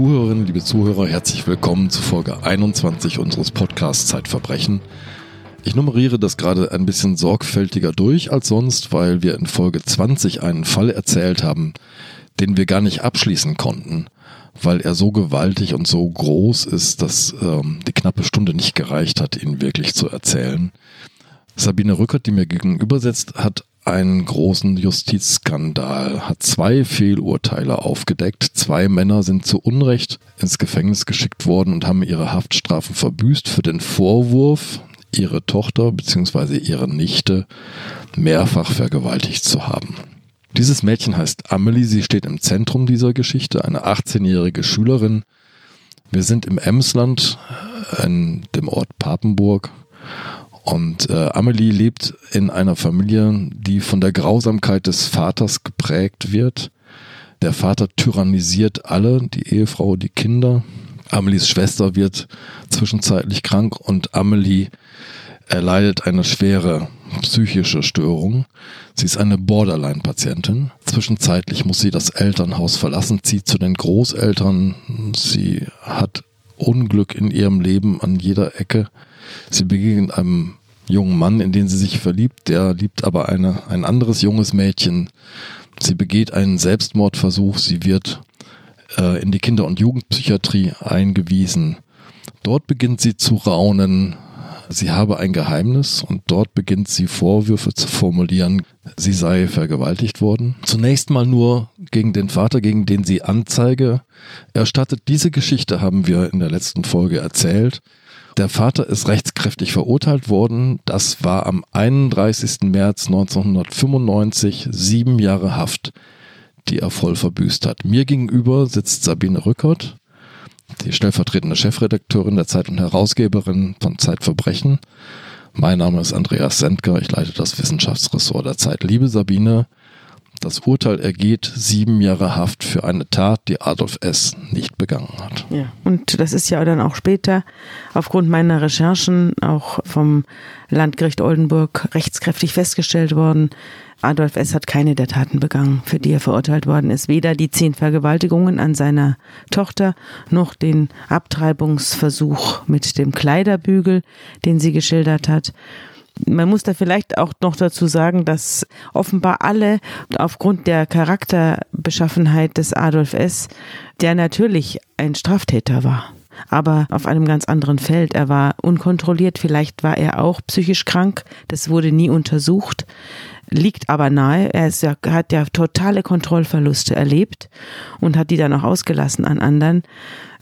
Liebe Zuhörerinnen, liebe Zuhörer, herzlich willkommen zu Folge 21 unseres Podcasts Zeitverbrechen. Ich nummeriere das gerade ein bisschen sorgfältiger durch als sonst, weil wir in Folge 20 einen Fall erzählt haben, den wir gar nicht abschließen konnten, weil er so gewaltig und so groß ist, dass ähm, die knappe Stunde nicht gereicht hat, ihn wirklich zu erzählen. Sabine Rückert, die mir gegenüber sitzt, hat einen großen Justizskandal, hat zwei Fehlurteile aufgedeckt. Zwei Männer sind zu Unrecht ins Gefängnis geschickt worden und haben ihre Haftstrafen verbüßt für den Vorwurf, ihre Tochter bzw. ihre Nichte mehrfach vergewaltigt zu haben. Dieses Mädchen heißt Amelie, sie steht im Zentrum dieser Geschichte, eine 18-jährige Schülerin. Wir sind im Emsland, in dem Ort Papenburg. Und äh, Amelie lebt in einer Familie, die von der Grausamkeit des Vaters geprägt wird. Der Vater tyrannisiert alle, die Ehefrau, die Kinder. Amelies Schwester wird zwischenzeitlich krank und Amelie erleidet eine schwere psychische Störung. Sie ist eine Borderline-Patientin. Zwischenzeitlich muss sie das Elternhaus verlassen, zieht zu den Großeltern. Sie hat Unglück in ihrem Leben an jeder Ecke. Sie begegnet einem jungen Mann, in den sie sich verliebt. Der liebt aber eine, ein anderes junges Mädchen. Sie begeht einen Selbstmordversuch. Sie wird äh, in die Kinder- und Jugendpsychiatrie eingewiesen. Dort beginnt sie zu raunen. Sie habe ein Geheimnis und dort beginnt sie Vorwürfe zu formulieren, sie sei vergewaltigt worden. Zunächst mal nur gegen den Vater, gegen den sie Anzeige erstattet. Diese Geschichte haben wir in der letzten Folge erzählt. Der Vater ist rechtskräftig verurteilt worden. Das war am 31. März 1995 sieben Jahre Haft, die er voll verbüßt hat. Mir gegenüber sitzt Sabine Rückert die stellvertretende Chefredakteurin der Zeit und Herausgeberin von Zeitverbrechen. Mein Name ist Andreas Sendker, ich leite das Wissenschaftsressort der Zeit. Liebe Sabine, das Urteil ergeht sieben Jahre Haft für eine Tat, die Adolf S. nicht begangen hat. Ja, und das ist ja dann auch später aufgrund meiner Recherchen auch vom Landgericht Oldenburg rechtskräftig festgestellt worden. Adolf S. hat keine der Taten begangen, für die er verurteilt worden ist. Weder die zehn Vergewaltigungen an seiner Tochter noch den Abtreibungsversuch mit dem Kleiderbügel, den sie geschildert hat. Man muss da vielleicht auch noch dazu sagen, dass offenbar alle aufgrund der Charakterbeschaffenheit des Adolf S., der natürlich ein Straftäter war, aber auf einem ganz anderen Feld. Er war unkontrolliert, vielleicht war er auch psychisch krank, das wurde nie untersucht, liegt aber nahe. Er ja, hat ja totale Kontrollverluste erlebt und hat die dann auch ausgelassen an anderen.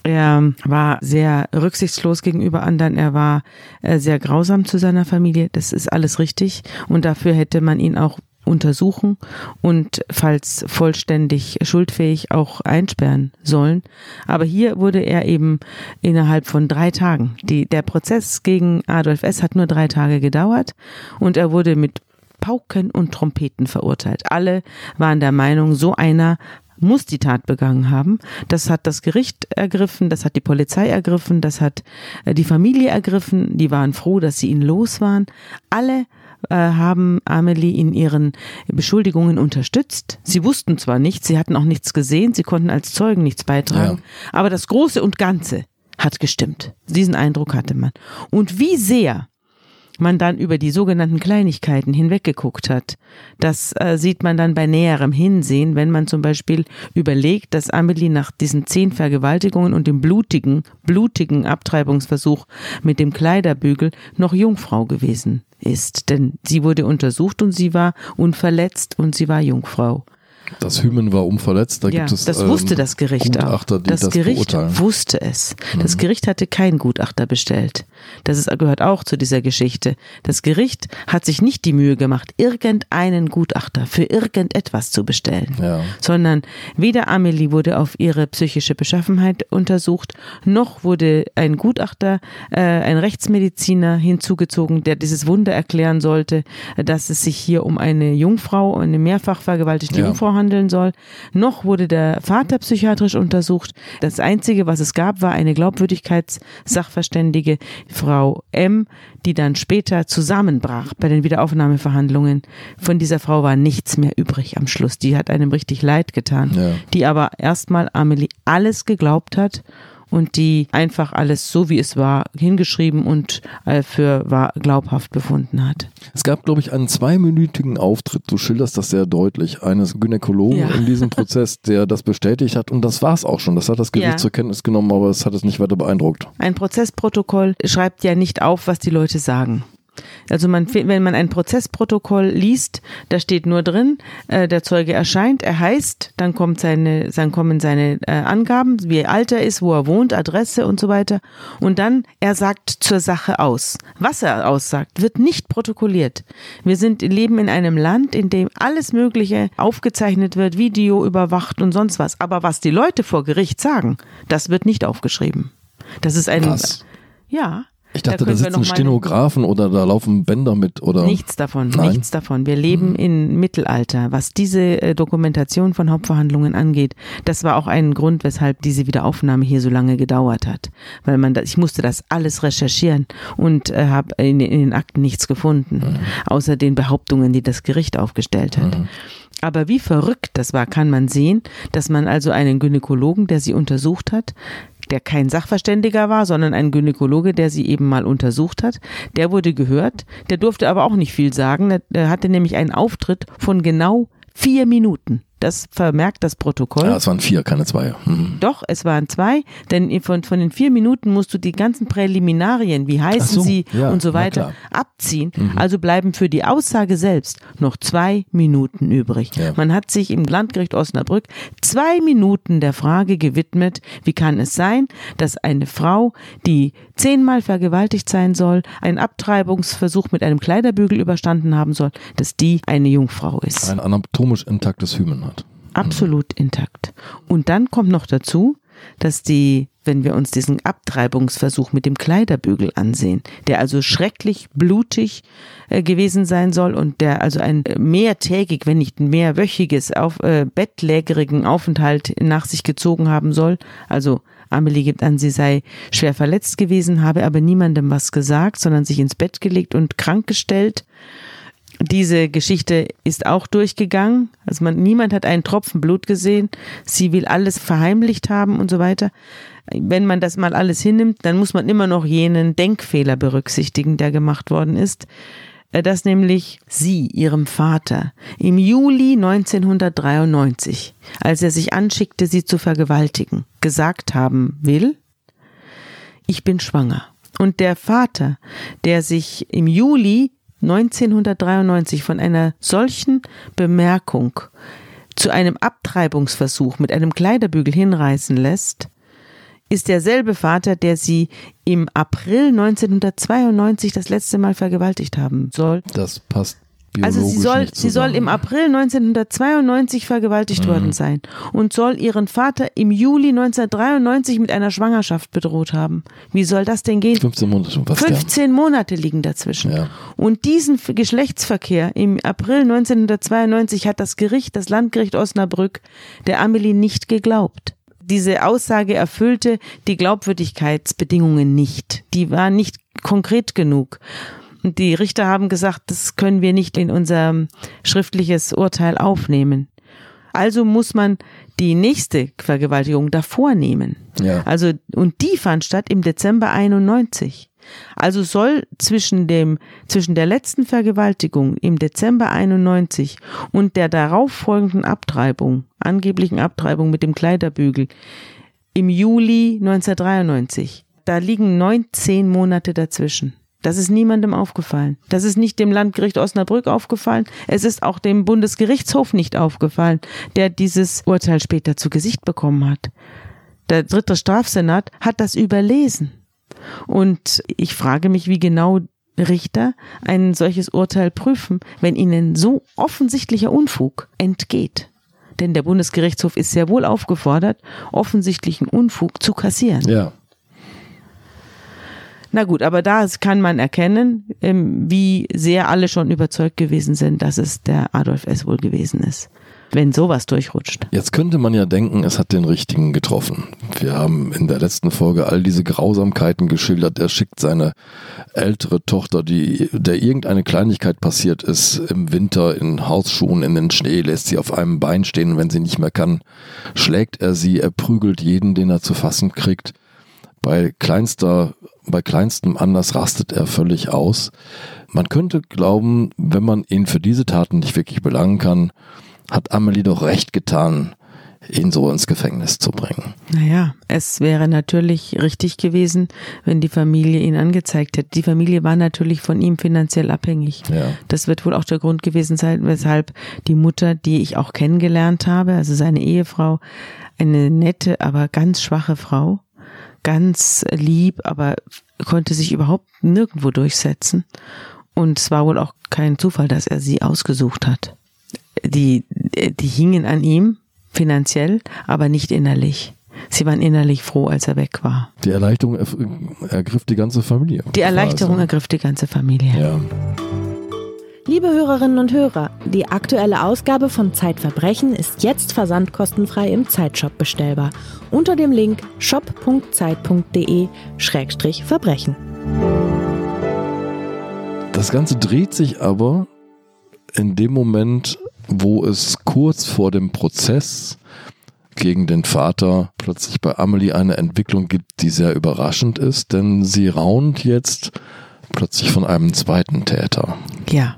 Er war sehr rücksichtslos gegenüber anderen. Er war äh, sehr grausam zu seiner Familie. Das ist alles richtig. Und dafür hätte man ihn auch untersuchen und falls vollständig schuldfähig auch einsperren sollen. Aber hier wurde er eben innerhalb von drei Tagen. Die, der Prozess gegen Adolf S. hat nur drei Tage gedauert und er wurde mit Pauken und Trompeten verurteilt. Alle waren der Meinung, so einer muss die Tat begangen haben. Das hat das Gericht ergriffen, das hat die Polizei ergriffen, das hat äh, die Familie ergriffen. Die waren froh, dass sie ihn los waren. Alle äh, haben Amelie in ihren Beschuldigungen unterstützt. Sie wussten zwar nichts, sie hatten auch nichts gesehen, sie konnten als Zeugen nichts beitragen, ja. aber das Große und Ganze hat gestimmt. Diesen Eindruck hatte man. Und wie sehr man dann über die sogenannten Kleinigkeiten hinweggeguckt hat. Das äh, sieht man dann bei näherem Hinsehen, wenn man zum Beispiel überlegt, dass Amelie nach diesen zehn Vergewaltigungen und dem blutigen, blutigen Abtreibungsversuch mit dem Kleiderbügel noch Jungfrau gewesen ist. Denn sie wurde untersucht und sie war unverletzt und sie war Jungfrau. Das Hymen war unverletzt. Da ja, gibt es das wusste ähm, das Gericht Gutachter, auch. Das, das Gericht beurteilen. wusste es. Das mhm. Gericht hatte keinen Gutachter bestellt. Das ist, gehört auch zu dieser Geschichte. Das Gericht hat sich nicht die Mühe gemacht, irgendeinen Gutachter für irgendetwas zu bestellen, ja. sondern weder Amelie wurde auf ihre psychische Beschaffenheit untersucht, noch wurde ein Gutachter, äh, ein Rechtsmediziner hinzugezogen, der dieses Wunder erklären sollte, dass es sich hier um eine Jungfrau, eine mehrfach vergewaltigte ja. Jungfrau handeln soll, noch wurde der Vater psychiatrisch untersucht. Das Einzige, was es gab, war eine Glaubwürdigkeitssachverständige, Frau M., die dann später zusammenbrach bei den Wiederaufnahmeverhandlungen. Von dieser Frau war nichts mehr übrig am Schluss. Die hat einem richtig leid getan, Ja. die aber erstmal Amelie alles geglaubt hat und die einfach alles so wie es war hingeschrieben und äh, für wahr glaubhaft befunden hat. Es gab, glaube ich, einen zweiminütigen Auftritt, du schilderst das sehr deutlich, eines Gynäkologen Ja. in diesem Prozess, der das bestätigt hat. Und das war es auch schon. Das hat das Gericht Ja. zur Kenntnis genommen, aber es hat es nicht weiter beeindruckt. Ein Prozessprotokoll schreibt ja nicht auf, was die Leute sagen. Also man, wenn man ein Prozessprotokoll liest, da steht nur drin, äh, der Zeuge erscheint, er heißt, dann kommt seine, dann kommen seine äh, Angaben, wie alt er ist, wo er wohnt, Adresse und so weiter. Und dann er sagt zur Sache aus. Was er aussagt, wird nicht protokolliert. Wir sind leben in einem Land, in dem alles Mögliche aufgezeichnet wird, Video überwacht und sonst was. Aber was die Leute vor Gericht sagen, das wird nicht aufgeschrieben. Das ist ein Was? ja. Ich dachte, da, wir sitzen Stenografen oder da laufen Bänder mit oder. Nichts davon, Nein? nichts davon. Wir leben im Mittelalter. Was diese äh, Dokumentation von Hauptverhandlungen angeht, das war auch ein Grund, weshalb diese Wiederaufnahme hier so lange gedauert hat. Weil man, das, ich musste das alles recherchieren und äh, habe in, in den Akten nichts gefunden, außer den Behauptungen, die das Gericht aufgestellt hat. Aber wie verrückt das war, kann man sehen, dass man also einen Gynäkologen, der sie untersucht hat, der kein Sachverständiger war, sondern ein Gynäkologe, der sie eben mal untersucht hat, der wurde gehört, der durfte aber auch nicht viel sagen, der hatte nämlich einen Auftritt von genau vier Minuten. Das vermerkt das Protokoll. Ja, es waren vier, keine zwei. Mhm. Doch, es waren zwei, denn von, von den vier Minuten musst du die ganzen Präliminarien, wie heißen so, sie ja, und so weiter, abziehen. Also bleiben für die Aussage selbst noch zwei Minuten übrig. Ja. Man hat sich im Landgericht Osnabrück zwei Minuten der Frage gewidmet, wie kann es sein, dass eine Frau, die zehnmal vergewaltigt sein soll, einen Abtreibungsversuch mit einem Kleiderbügel überstanden haben soll, dass die eine Jungfrau ist Ein anatomisch intaktes Hymen hat. Absolut intakt. Und dann kommt noch dazu, dass die, wenn wir uns diesen Abtreibungsversuch mit dem Kleiderbügel ansehen, der also schrecklich blutig äh, gewesen sein soll und der also ein äh, mehrtägig, wenn nicht mehrwöchiges auf, äh, bettlägerigen Aufenthalt nach sich gezogen haben soll, also Amelie gibt an, sie sei schwer verletzt gewesen, habe aber niemandem was gesagt, sondern sich ins Bett gelegt und krank gestellt. Diese Geschichte ist auch durchgegangen. Also man, niemand hat einen Tropfen Blut gesehen. Sie will alles verheimlicht haben und so weiter. Wenn man das mal alles hinnimmt, dann muss man immer noch jenen Denkfehler berücksichtigen, der gemacht worden ist. Äh, Dass nämlich sie, ihrem Vater, im Juli 1993, als er sich anschickte, sie zu vergewaltigen, gesagt haben will, ich bin schwanger. Und der Vater, der sich im Juli 1993 von einer solchen Bemerkung zu einem Abtreibungsversuch mit einem Kleiderbügel hinreißen lässt, ist derselbe Vater, der sie im April 1992 das letzte Mal vergewaltigt haben soll. Das passt Also sie soll, sie soll im. April 1992 vergewaltigt Mhm. worden sein und soll ihren Vater im Juli 1993 mit einer Schwangerschaft bedroht haben. Wie soll das denn gehen? 15 Monate. Was 15 Monate liegen dazwischen. Ja. Und diesen Geschlechtsverkehr im April 1992 hat das Gericht, das Landgericht Osnabrück, der Amelie nicht geglaubt. Diese Aussage erfüllte die Glaubwürdigkeitsbedingungen nicht. Die war nicht konkret genug. Und die Richter haben gesagt, das können wir nicht in unser schriftliches Urteil aufnehmen. Also muss man die nächste Vergewaltigung davor nehmen. Ja. Also, und die fand statt im Dezember 91. Also soll zwischen dem, zwischen der letzten Vergewaltigung im Dezember 91 und der darauffolgenden Abtreibung, angeblichen Abtreibung mit dem Kleiderbügel im Juli 1993, da liegen 19 Monate dazwischen. Das ist niemandem aufgefallen. Das ist nicht dem Landgericht Osnabrück aufgefallen. Es ist auch dem Bundesgerichtshof nicht aufgefallen, der dieses Urteil später zu Gesicht bekommen hat. Der dritte Strafsenat hat das überlesen. Und ich frage mich, wie genau Richter ein solches Urteil prüfen, wenn ihnen so offensichtlicher Unfug entgeht. Denn der Bundesgerichtshof ist sehr wohl aufgefordert, offensichtlichen Unfug zu kassieren. Ja. Na gut, aber da kann man erkennen, ähm, wie sehr alle schon überzeugt gewesen sind, dass es der Adolf S. wohl gewesen ist. wenn sowas durchrutscht. Jetzt könnte man ja denken, es hat den richtigen getroffen. Wir haben in der letzten Folge all diese Grausamkeiten geschildert. Er schickt seine ältere Tochter, die, der irgendeine Kleinigkeit passiert ist, im Winter in Hausschuhen in den Schnee, lässt sie auf einem Bein stehen, wenn sie nicht mehr kann, schlägt er sie, er prügelt jeden, den er zu fassen kriegt. Bei kleinster, bei kleinstem Anlass rastet er völlig aus. Man könnte glauben, wenn man ihn für diese Taten nicht wirklich belangen kann, hat Amelie doch recht getan, ihn so ins Gefängnis zu bringen. Naja, es wäre natürlich richtig gewesen, wenn die Familie ihn angezeigt hätte. Die Familie war natürlich von ihm finanziell abhängig. Ja. Das wird wohl auch der Grund gewesen sein, weshalb die Mutter, die ich auch kennengelernt habe, also seine Ehefrau, eine nette, aber ganz schwache Frau, ganz lieb, aber konnte sich überhaupt nirgendwo durchsetzen. Und es war wohl auch kein Zufall, dass er sie ausgesucht hat. Die, die hingen an ihm finanziell, aber nicht innerlich. Sie waren innerlich froh, als er weg war. Die Erleichterung ergriff die ganze Familie. Die Erleichterung ergriff die ganze Familie. Ja. Liebe Hörerinnen und Hörer, die aktuelle Ausgabe von Zeitverbrechen ist jetzt versandkostenfrei im Zeitshop bestellbar unter dem Link shop.zeit.de-verbrechen. Das Ganze dreht sich aber in dem Moment, wo es kurz vor dem Prozess gegen den Vater plötzlich bei Amelie eine Entwicklung gibt, die sehr überraschend ist, denn sie raunt jetzt plötzlich von einem zweiten Täter. Ja.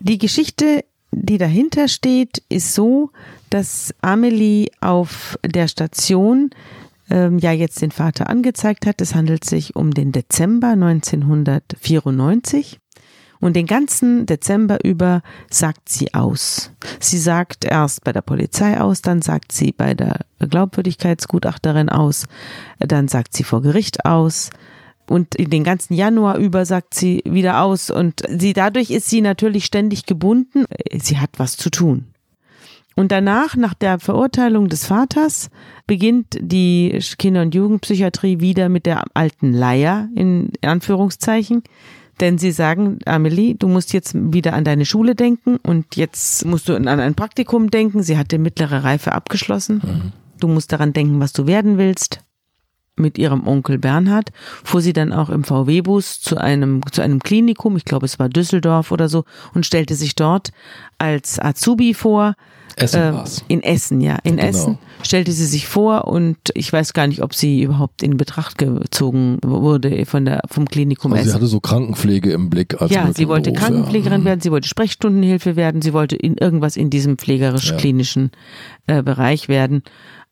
Die Geschichte, die dahinter steht, ist so, dass Amelie auf der Station ähm, ja jetzt den Vater angezeigt hat. Es handelt sich um den Dezember 1994. Und den ganzen Dezember über sagt sie aus. Sie sagt erst bei der Polizei aus, dann sagt sie bei der Glaubwürdigkeitsgutachterin aus, dann sagt sie vor Gericht aus. Und den ganzen Januar über sagt sie wieder aus. Und sie, dadurch ist sie natürlich ständig gebunden. Sie hat was zu tun. Und danach, nach der Verurteilung des Vaters, beginnt die Kinder- und Jugendpsychiatrie wieder mit der alten Leier, in Anführungszeichen. Denn sie sagen, Amelie, du musst jetzt wieder an deine Schule denken und jetzt musst du an ein Praktikum denken. Sie hatte mittlere Reife abgeschlossen. Mhm. Du musst daran denken, was du werden willst. Mit ihrem Onkel Bernhard fuhr sie dann auch im VW-Bus zu einem, zu einem Klinikum, ich glaube es war Düsseldorf oder so, und stellte sich dort als Azubi vor. Essen äh. In Essen, ja. In Genau. Essen stellte sie sich vor und ich weiß gar nicht, ob sie überhaupt in Betracht gezogen wurde von der, vom Klinikum Also sie Essen. hatte so Krankenpflege im Blick als Ja, sie wollte Beruf, Krankenpflegerin ja. werden, sie wollte Sprechstundenhilfe werden, sie wollte in irgendwas in diesem pflegerisch-klinischen äh, Bereich werden.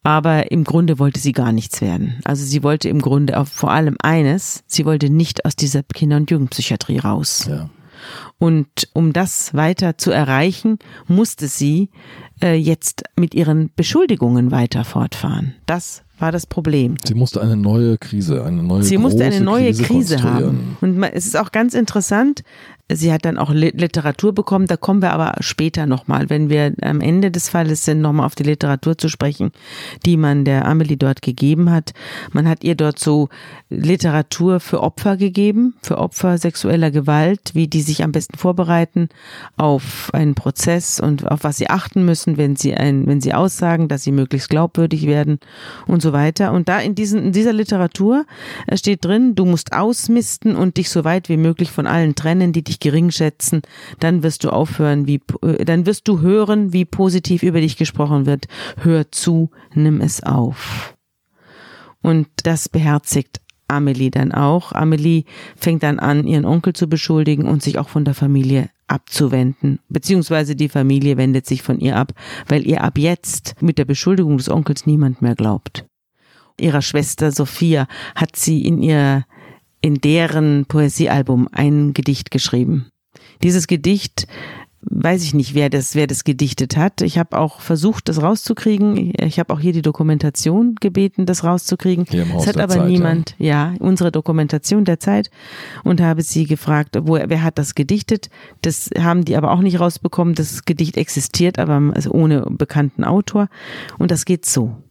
Aber im Grunde wollte sie gar nichts werden. Also sie wollte im Grunde auch vor allem eines, sie wollte nicht aus dieser Kinder- und Jugendpsychiatrie raus. Ja. Und um das weiter zu erreichen, musste sie äh, jetzt mit ihren Beschuldigungen weiter fortfahren. Das war das Problem. Sie musste eine neue Krise, eine neue Sie musste eine neue Krise, konstruieren. haben. Und es ist auch ganz interessant, sie hat dann auch Li- Literatur bekommen, da kommen wir aber später nochmal, wenn wir am Ende des Falles sind, nochmal auf die Literatur zu sprechen, die man der Amelie dort gegeben hat. Man hat ihr dort so Literatur für Opfer gegeben, für Opfer sexueller Gewalt, wie die sich am besten vorbereiten auf einen Prozess und auf was sie achten müssen, wenn sie ein, wenn sie aussagen, dass sie möglichst glaubwürdig werden und so weiter. Und da in, diesen, in dieser Literatur äh, steht drin, du musst ausmisten und dich so weit wie möglich von allen trennen, die dich gering schätzen. Dann wirst du aufhören, wie, äh, dann wirst du hören, wie positiv über dich gesprochen wird. Hör zu, nimm es auf. Und das beherzigt Amelie dann auch. Amelie fängt dann an, ihren Onkel zu beschuldigen und sich auch von der Familie abzuwenden. Beziehungsweise die Familie wendet sich von ihr ab, weil ihr ab jetzt mit der Beschuldigung des Onkels niemand mehr glaubt. Ihrer Schwester Sophia hat sie in ihr, in deren Poesiealbum ein Gedicht geschrieben. Dieses Gedicht weiß ich nicht, wer das, wer das gedichtet hat. Ich habe auch versucht, das rauszukriegen. Ich habe auch hier die Dokumentation gebeten, das rauszukriegen. Es hat aber Zeit, niemand, ja. unsere Dokumentation der Zeit und habe sie gefragt, wo, wer hat das gedichtet. Das haben die aber auch nicht rausbekommen. Das Gedicht existiert, aber also ohne bekannten Autor. Und das geht so.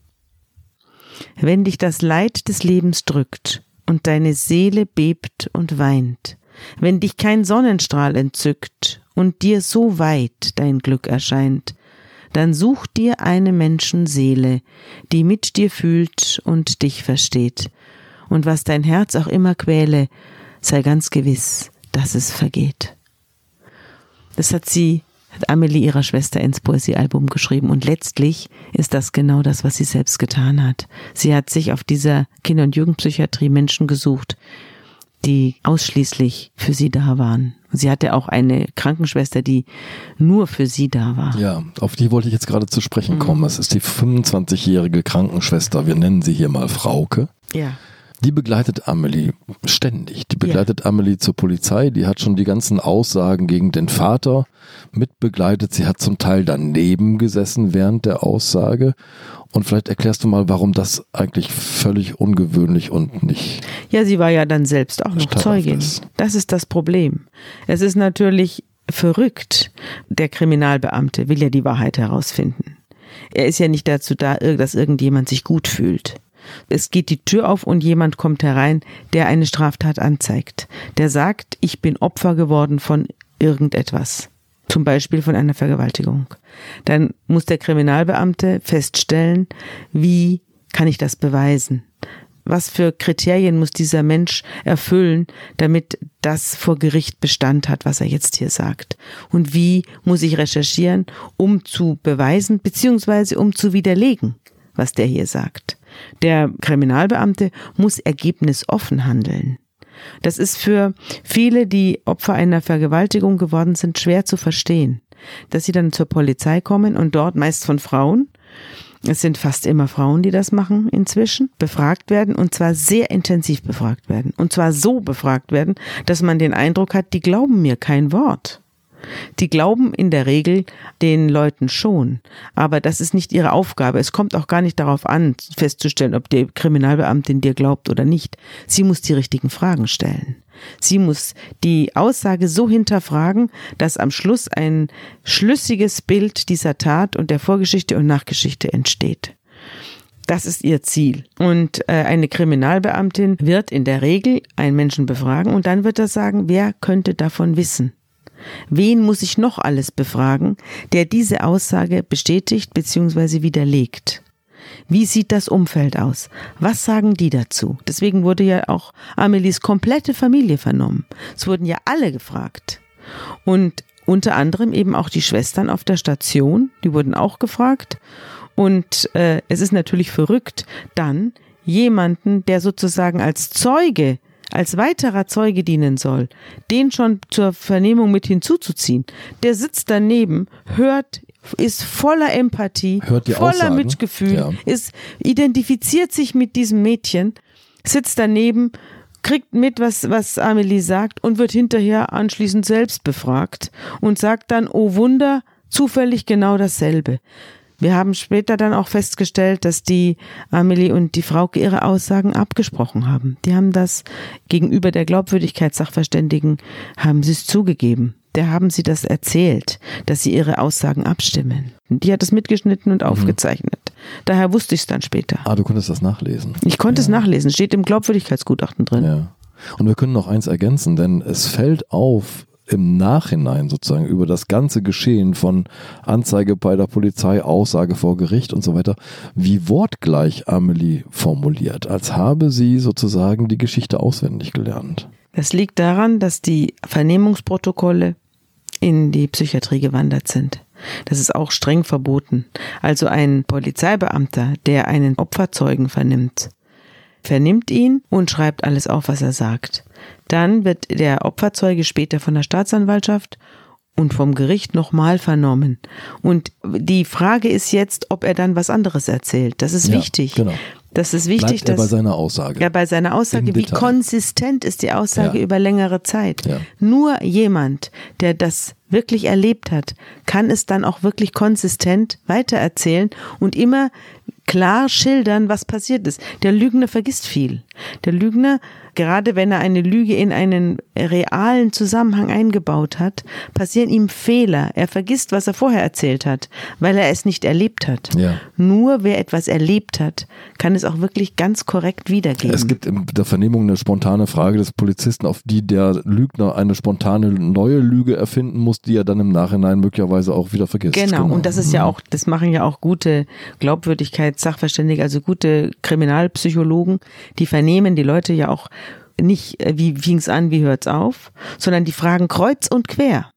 Wenn dich das Leid des Lebens drückt und deine Seele bebt und weint, wenn dich kein Sonnenstrahl entzückt und dir so weit dein Glück erscheint, dann such dir eine Menschenseele, die mit dir fühlt und dich versteht. Und was dein Herz auch immer quäle, sei ganz gewiss, dass es vergeht. Das hat sie, hat Amelie ihrer Schwester ins Poesiealbum geschrieben und letztlich ist das genau das, was sie selbst getan hat. Sie hat sich auf dieser Kinder- und Jugendpsychiatrie Menschen gesucht, die ausschließlich für sie da waren. Sie hatte auch eine Krankenschwester, die nur für sie da war. Ja, auf die wollte ich jetzt gerade zu sprechen kommen. Mhm. Es ist die 25-jährige Krankenschwester, wir nennen sie hier mal Frauke. Ja. Die begleitet Amelie ständig. Die begleitet Amelie zur Polizei. Die hat schon die ganzen Aussagen gegen den Vater mitbegleitet. Sie hat zum Teil daneben gesessen während der Aussage. Und vielleicht erklärst du mal, warum das eigentlich völlig ungewöhnlich und nicht. Ja, sie war ja dann selbst auch noch Zeugin. ist. Das ist das Problem. Es ist natürlich verrückt. Der Kriminalbeamte will ja die Wahrheit herausfinden. Er ist ja nicht dazu da, dass irgendjemand sich gut fühlt. Es geht die Tür auf und jemand kommt herein, der eine Straftat anzeigt. Der sagt, ich bin Opfer geworden von irgendetwas. Zum Beispiel von einer Vergewaltigung. Dann muss der Kriminalbeamte feststellen, wie kann ich das beweisen? Was für Kriterien muss dieser Mensch erfüllen, damit das vor Gericht Bestand hat, was er jetzt hier sagt? Und wie muss ich recherchieren, um zu beweisen, beziehungsweise um zu widerlegen, was der hier sagt? Der Kriminalbeamte muss ergebnisoffen handeln. Das ist für viele, die Opfer einer Vergewaltigung geworden sind, schwer zu verstehen. Dass sie dann zur Polizei kommen und dort meist von Frauen, es sind fast immer Frauen, die das machen inzwischen, befragt werden und zwar sehr intensiv befragt werden. Und zwar so befragt werden, dass man den Eindruck hat, die glauben mir kein Wort. Die glauben in der Regel den Leuten schon, aber das ist nicht ihre Aufgabe. Es kommt auch gar nicht darauf an, festzustellen, ob die Kriminalbeamtin dir glaubt oder nicht. Sie muss die richtigen Fragen stellen. Sie muss die Aussage so hinterfragen, dass am Schluss ein schlüssiges Bild dieser Tat und der Vorgeschichte und Nachgeschichte entsteht. Das ist ihr Ziel. Und äh, eine Kriminalbeamtin wird in der Regel einen Menschen befragen und dann wird er sagen, wer könnte davon wissen? Wen muss ich noch alles befragen, der diese Aussage bestätigt bzw. widerlegt? Wie sieht das Umfeld aus? Was sagen die dazu? Deswegen wurde ja auch Amelies komplette Familie vernommen. Es wurden ja alle gefragt. Und unter anderem eben auch die Schwestern auf der Station, die wurden auch gefragt. Und äh, es ist natürlich verrückt, dann jemanden, der sozusagen als Zeuge als weiterer Zeuge dienen soll, den schon zur Vernehmung mit hinzuzuziehen. Der sitzt daneben, hört, ist voller Empathie, voller Aussagen, Mitgefühl, ja. ist, identifiziert sich mit diesem Mädchen, sitzt daneben, kriegt mit, was, was Amelie sagt und wird hinterher anschließend selbst befragt und sagt dann, oh Wunder, zufällig genau dasselbe. Wir haben später dann auch festgestellt, dass die Amelie und die Frauke ihre Aussagen abgesprochen haben. Die haben das gegenüber der Glaubwürdigkeitssachverständigen, haben sie es zugegeben. Der haben sie das erzählt, dass sie ihre Aussagen abstimmen. Die hat es mitgeschnitten und aufgezeichnet. Daher wusste ich es dann später. Ah, du konntest das nachlesen. Ich konnte es nachlesen, steht im Glaubwürdigkeitsgutachten drin. Ja. Und wir können noch eins ergänzen, denn es fällt auf im Nachhinein sozusagen über das ganze Geschehen von Anzeige bei der Polizei, Aussage vor Gericht und so weiter, wie wortgleich Amelie formuliert, als habe sie sozusagen die Geschichte auswendig gelernt. Das liegt daran, dass die Vernehmungsprotokolle in die Psychiatrie gewandert sind. Das ist auch streng verboten. Also ein Polizeibeamter, der einen Opferzeugen vernimmt, vernimmt ihn und schreibt alles auf, was er sagt. Dann wird der Opferzeuge später von der Staatsanwaltschaft und vom Gericht nochmal vernommen. Und die Frage ist jetzt, ob er dann was anderes erzählt. Das ist Ja, wichtig. genau. Das ist wichtig, Bleibt er bei dass seiner Aussage. ja, bei seiner Aussage, Im wie Detail. konsistent ist die Aussage Ja. über längere Zeit. Ja. Nur jemand, der das wirklich erlebt hat, kann es dann auch wirklich konsistent weitererzählen und immer klar schildern, was passiert ist. Der Lügner vergisst viel. Der Lügner, gerade wenn er eine Lüge in einen realen Zusammenhang eingebaut hat, passieren ihm Fehler. Er vergisst, was er vorher erzählt hat, weil er es nicht erlebt hat. Ja. Nur wer etwas erlebt hat, kann es auch wirklich ganz korrekt wiedergeben. Es gibt in der Vernehmung eine spontane Frage des Polizisten, auf die der Lügner eine spontane neue Lüge erfinden muss, Infos, die er dann im Nachhinein möglicherweise auch wieder vergisst. Genau. genau. Und das ist ja mhm. auch, das machen ja auch gute Glaubwürdigkeitssachverständige, also gute Kriminalpsychologen, die vernehmen die Leute ja auch nicht, äh, wie fing's an, wie hört's auf, sondern die fragen kreuz und quer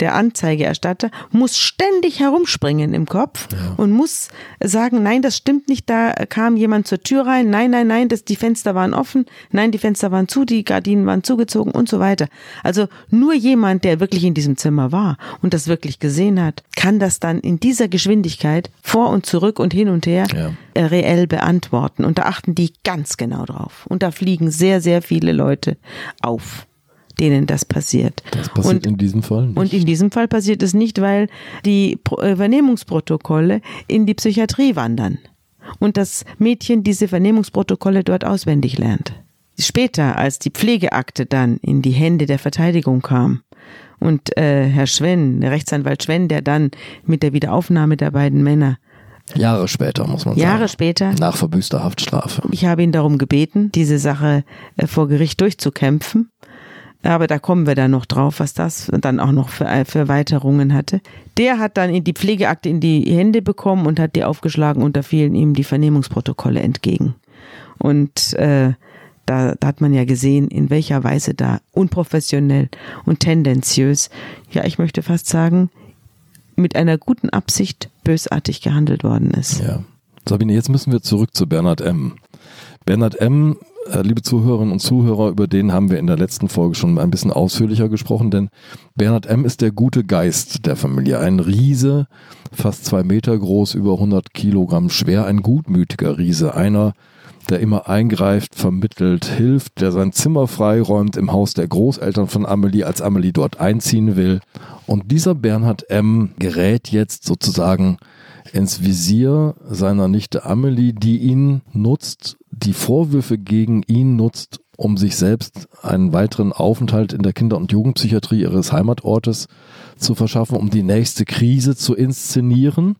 der Anzeigeerstatter muss ständig herumspringen im Kopf ja. und muss sagen, nein, das stimmt nicht, da kam jemand zur Tür rein, nein, nein, nein, das, die Fenster waren offen, nein, die Fenster waren zu, die Gardinen waren zugezogen und so weiter. Also nur jemand, der wirklich in diesem Zimmer war und das wirklich gesehen hat, kann das dann in dieser Geschwindigkeit vor und zurück und hin und her ja. Äh, reell beantworten. Und da achten die ganz genau drauf. Und da fliegen sehr, sehr viele Leute auf denen das passiert. Das passiert und, in diesem Fall nicht. Und in diesem Fall passiert es nicht, weil die äh, Vernehmungsprotokolle in die Psychiatrie wandern und das Mädchen diese Vernehmungsprotokolle dort auswendig lernt. Später, als die Pflegeakte dann in die Hände der Verteidigung kam und äh, Herr Schwenn, der Rechtsanwalt Schwenn, der dann mit der Wiederaufnahme der beiden Männer Jahre später, muss man Jahre sagen. Jahre später. Nach verbüßter Haftstrafe. Ich habe ihn darum gebeten, diese Sache äh, vor Gericht durchzukämpfen. Aber da kommen wir dann noch drauf, was das dann auch noch für, für Erweiterungen hatte. Der hat dann die Pflegeakte in die Hände bekommen und hat die aufgeschlagen und da fielen ihm die Vernehmungsprotokolle entgegen. Und äh, da, da hat man ja gesehen, in welcher Weise da unprofessionell und tendenziös, ja, ich möchte fast sagen, mit einer guten Absicht bösartig gehandelt worden ist. Ja. Sabine, jetzt müssen wir zurück zu Bernhard M. Bernhard M äh, liebe Zuhörerinnen und Zuhörer, über den haben wir in der letzten Folge schon ein bisschen ausführlicher gesprochen, denn Bernhard M. ist der gute Geist der Familie. Ein Riese, fast zwei Meter groß, über 100 Kilogramm schwer, ein gutmütiger Riese, einer, der immer eingreift, vermittelt, hilft, der sein Zimmer freiräumt im Haus der Großeltern von Amelie, als Amelie dort einziehen will. Und dieser Bernhard M. gerät jetzt sozusagen ins Visier seiner Nichte Amelie, die ihn nutzt, die Vorwürfe gegen ihn nutzt, um sich selbst einen weiteren Aufenthalt in der Kinder- und Jugendpsychiatrie ihres Heimatortes zu verschaffen, um die nächste Krise zu inszenieren.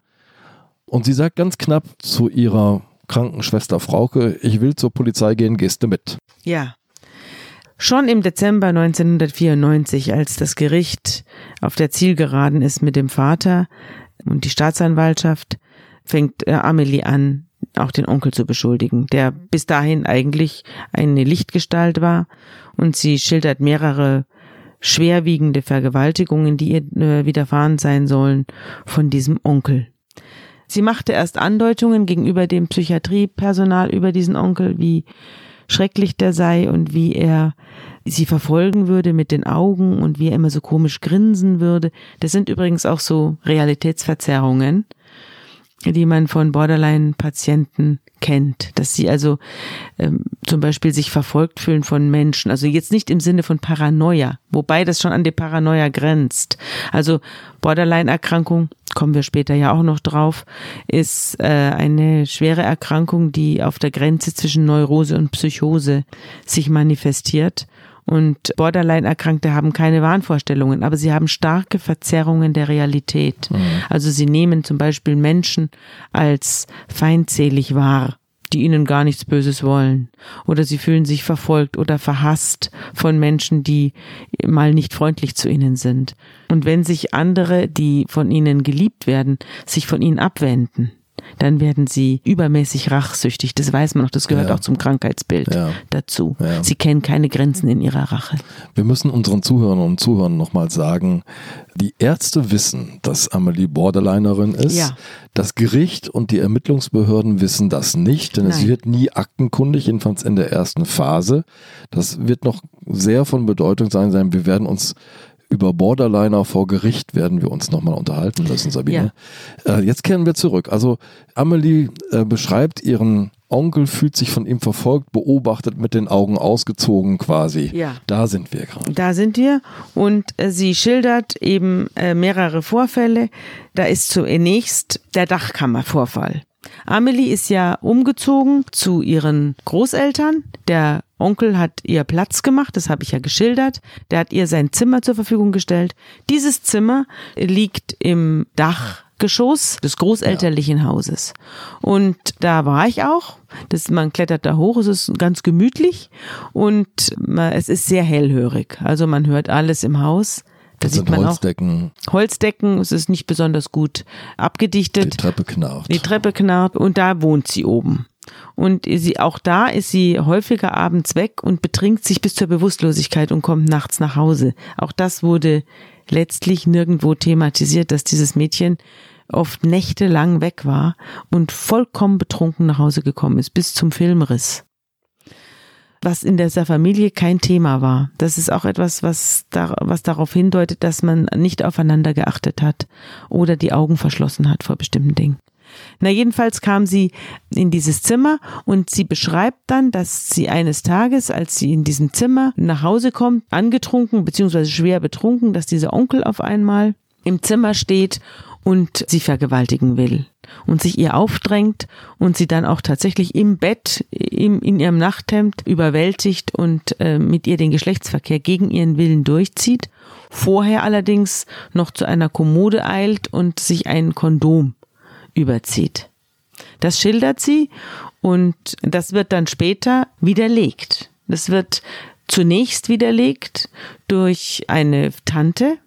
Und sie sagt ganz knapp zu ihrer Krankenschwester Frauke, ich will zur Polizei gehen, gehst du mit? Ja. Schon im Dezember 1994, als das Gericht auf der Zielgeraden ist mit dem Vater und die Staatsanwaltschaft, fängt äh, Amelie an, auch den Onkel zu beschuldigen, der bis dahin eigentlich eine Lichtgestalt war und sie schildert mehrere schwerwiegende Vergewaltigungen, die ihr äh, widerfahren sein sollen, von diesem Onkel. Sie machte erst Andeutungen gegenüber dem Psychiatriepersonal über diesen Onkel, wie schrecklich der sei und wie er sie verfolgen würde mit den Augen und wie er immer so komisch grinsen würde. Das sind übrigens auch so Realitätsverzerrungen die man von Borderline-Patienten kennt, dass sie also ähm, zum Beispiel sich verfolgt fühlen von Menschen, also jetzt nicht im Sinne von Paranoia, wobei das schon an die Paranoia grenzt. Also Borderline-Erkrankung, kommen wir später ja auch noch drauf, ist äh, eine schwere Erkrankung, die auf der Grenze zwischen Neurose und Psychose sich manifestiert und Borderline-Erkrankte haben keine Wahnvorstellungen, aber sie haben starke Verzerrungen der Realität. Mhm. Also sie nehmen zum Beispiel Menschen als feindselig wahr die ihnen gar nichts Böses wollen. Oder sie fühlen sich verfolgt oder verhasst von Menschen, die mal nicht freundlich zu ihnen sind. Und wenn sich andere, die von ihnen geliebt werden, sich von ihnen abwenden, dann werden sie übermäßig rachsüchtig. Das weiß man auch, das gehört ja. auch zum Krankheitsbild ja. dazu. Ja. Sie kennen keine Grenzen in ihrer Rache. Wir müssen unseren Zuhörern und Zuhörern nochmal sagen, die Ärzte wissen, dass Amelie Borderlinerin ist. Das Gericht und die Ermittlungsbehörden wissen das nicht, denn Nein. es wird nie aktenkundig, jedenfalls in der ersten Phase. Das wird noch sehr von Bedeutung sein. Wir werden uns über Borderliner vor Gericht werden wir uns nochmal unterhalten müssen, Sabine. Ja. Äh, jetzt kehren wir zurück. Also Amelie äh, beschreibt ihren Onkel, fühlt sich von ihm verfolgt, beobachtet mit den Augen ausgezogen quasi. Ja. Da sind wir gerade. Da sind wir und äh, sie schildert eben äh, mehrere Vorfälle. Da ist zunächst der Dachkammervorfall. Amelie ist ja umgezogen zu ihren Großeltern. Der Onkel hat ihr Platz gemacht, das habe ich ja geschildert. Der hat ihr sein Zimmer zur Verfügung gestellt. Dieses Zimmer liegt im Dachgeschoss des großelterlichen ja. Hauses. Und da war ich auch. Das, man klettert da hoch, es ist ganz gemütlich und es ist sehr hellhörig. Also man hört alles im Haus Da Das sieht man Holzdecken, auch Holzdecken, es ist nicht besonders gut die abgedichtet. Treppe knarrt. Die Treppe knarrt und da wohnt sie oben. Und sie, auch da ist sie häufiger abends weg und betrinkt sich bis zur Bewusstlosigkeit und kommt nachts nach Hause. Auch das wurde letztlich nirgendwo thematisiert, dass dieses Mädchen oft nächtelang weg war und vollkommen betrunken nach Hause gekommen ist, bis zum Filmriss. Was in dieser Familie kein Thema war. Das ist auch etwas, was, da, was darauf hindeutet, dass man nicht aufeinander geachtet hat oder die Augen verschlossen hat vor bestimmten Dingen. Na, jedenfalls kam sie in dieses Zimmer und sie beschreibt dann, dass sie eines Tages, als sie in diesem Zimmer nach Hause kommt, angetrunken bzw. schwer betrunken, dass dieser Onkel auf einmal im Zimmer steht und sie vergewaltigen will und sich ihr aufdrängt und sie dann auch tatsächlich im Bett im, in ihrem Nachthemd überwältigt und äh, mit ihr den Geschlechtsverkehr gegen ihren Willen durchzieht, vorher allerdings noch zu einer Kommode eilt und sich ein Kondom überzieht. Das schildert sie und das wird dann später widerlegt. Das wird zunächst widerlegt durch eine Tante,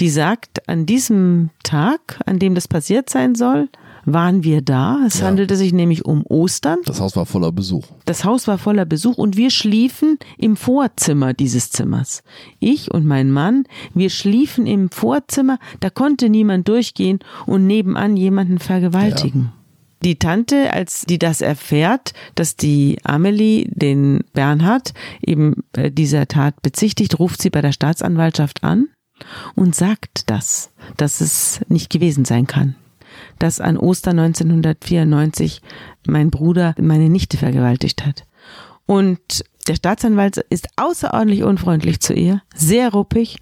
die sagt, an diesem Tag, an dem das passiert sein soll, waren wir da. Es Ja. handelte sich nämlich um Ostern. Das Haus war voller Besuch. Das Haus war voller Besuch und wir schliefen im Vorzimmer dieses Zimmers. Ich und mein Mann, wir schliefen im Vorzimmer, da konnte niemand durchgehen und nebenan jemanden vergewaltigen. Die Tante, als die das erfährt, dass die Amelie den Bernhard eben äh, dieser Tat bezichtigt, ruft sie bei der Staatsanwaltschaft an und sagt das, dass es nicht gewesen sein kann. Dass an Ostern 1994 mein Bruder meine Nichte vergewaltigt hat. Und der Staatsanwalt ist außerordentlich unfreundlich zu ihr, sehr ruppig.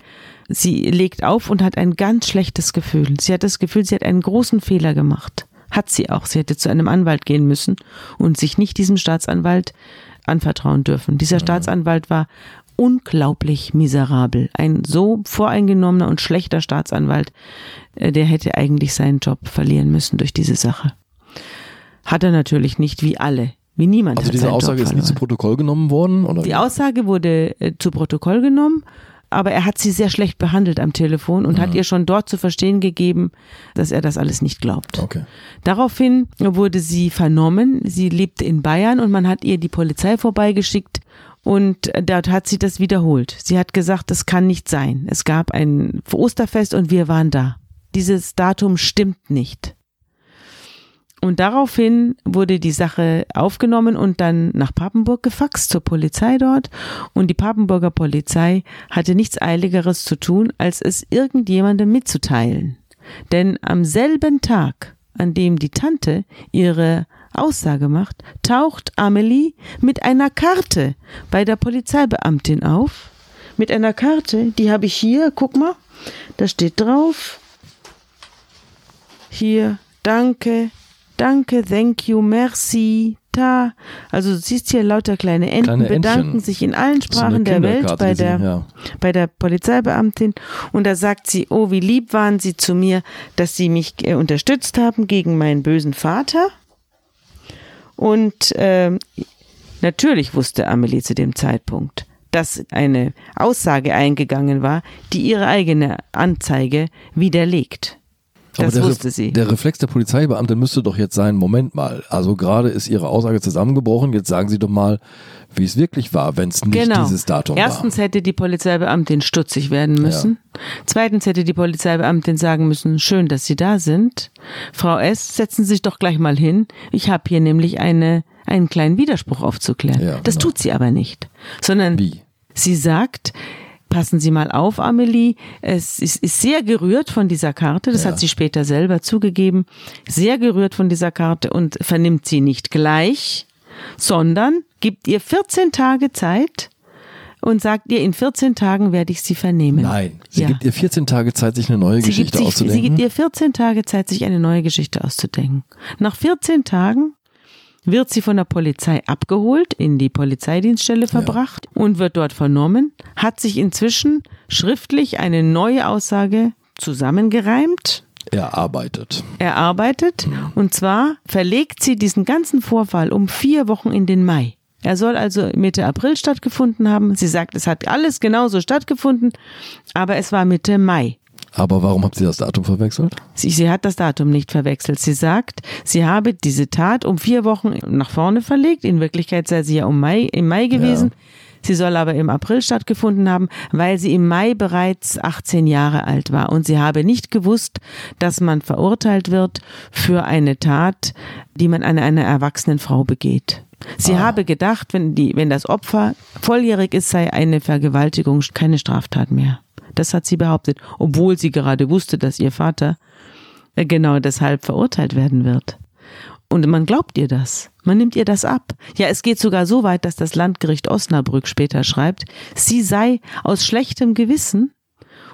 Sie legt auf und hat ein ganz schlechtes Gefühl. Sie hat das Gefühl, sie hat einen großen Fehler gemacht. Hat sie auch. Sie hätte zu einem Anwalt gehen müssen und sich nicht diesem Staatsanwalt anvertrauen dürfen. Dieser Staatsanwalt war unglaublich miserabel. Ein so voreingenommener und schlechter Staatsanwalt, äh, der hätte eigentlich seinen Job verlieren müssen durch diese Sache. Hat er natürlich nicht, wie alle. Wie niemand Also hat diese Aussage Job ist nie zu verloren. Protokoll genommen worden? Oder? Die Aussage wurde äh, zu Protokoll genommen, aber er hat sie sehr schlecht behandelt am Telefon und hat ihr schon dort zu verstehen gegeben, dass er das alles nicht glaubt. Okay. Daraufhin wurde sie vernommen. Sie lebte in Bayern und man hat ihr die Polizei vorbeigeschickt und dort hat sie das wiederholt. Sie hat gesagt, das kann nicht sein. Es gab ein Osterfest und wir waren da. Dieses Datum stimmt nicht. Und daraufhin wurde die Sache aufgenommen und dann nach Papenburg gefaxt zur Polizei dort. Und die Papenburger Polizei hatte nichts Eiligeres zu tun, als es irgendjemandem mitzuteilen. Denn am selben Tag, an dem die Tante ihre Aussage macht, taucht Amelie mit einer Karte bei der Polizeibeamtin auf. Mit einer Karte, die habe ich hier, guck mal, da steht drauf, hier, danke, danke, thank you, merci, ta. Also du siehst hier lauter kleine Enten Kleine bedanken sich in allen Sprachen der Welt bei der, ja. bei der Polizeibeamtin und da sagt sie, oh, wie lieb waren sie zu mir, dass sie mich äh, unterstützt haben gegen meinen bösen Vater. Und ähm, natürlich wusste Amelie zu dem Zeitpunkt, dass eine Aussage eingegangen war, die ihre eigene Anzeige widerlegt. Das der, wusste sie. Der Reflex der Polizeibeamtin müsste doch jetzt sein, Moment mal, also gerade ist Ihre Aussage zusammengebrochen, jetzt sagen Sie doch mal, wie es wirklich war, wenn es nicht Genau. dieses Datum Erstens hätte die Polizeibeamtin stutzig werden müssen. Zweitens hätte die Polizeibeamtin sagen müssen, schön, dass Sie da sind. Frau S., setzen Sie sich doch gleich mal hin. Ich habe hier nämlich eine, einen kleinen Widerspruch aufzuklären. Ja, das genau. tut sie aber nicht. Sondern war. Wie? sie sagt, passen Sie mal auf, Amelie, es ist, ist sehr gerührt von dieser Karte, das Ja. hat sie später selber zugegeben, sehr gerührt von dieser Karte und vernimmt sie nicht gleich, sondern gibt ihr 14 Tage Zeit und sagt ihr, in 14 Tagen werde ich sie vernehmen. Nein, sie Ja. gibt ihr 14 Tage Zeit, sich eine neue Sie Geschichte sich, auszudenken. sie gibt ihr 14 Tage Zeit, sich eine neue Geschichte auszudenken. Nach 14 Tagen wird sie von der Polizei abgeholt, in die Polizeidienststelle verbracht und wird dort vernommen, hat sich inzwischen schriftlich eine neue Aussage zusammengereimt, erarbeitet. erarbeitet und zwar verlegt sie diesen ganzen Vorfall um vier Wochen in den Mai. Er soll also Mitte April stattgefunden haben. Sie sagt, es hat alles genauso stattgefunden, aber es war Mitte Mai. Aber warum hat sie das Datum verwechselt? Sie, sie hat das Datum nicht verwechselt. Sie sagt, sie habe diese Tat um vier Wochen nach vorne verlegt. In Wirklichkeit sei sie ja um Mai, im Mai gewesen. Ja. Sie soll aber im April stattgefunden haben, weil sie im Mai bereits 18 Jahre alt war. Und sie habe nicht gewusst, dass man verurteilt wird für eine Tat, die man an einer erwachsenen Frau begeht. Sie ah. habe gedacht, wenn, die, wenn das Opfer volljährig ist, sei eine Vergewaltigung keine Straftat mehr. Das hat sie behauptet, obwohl sie gerade wusste, dass ihr Vater äh, genau deshalb verurteilt werden wird. Und man glaubt ihr das. Man nimmt ihr das ab. Ja, es geht sogar so weit, dass das Landgericht Osnabrück später schreibt, sie sei aus schlechtem Gewissen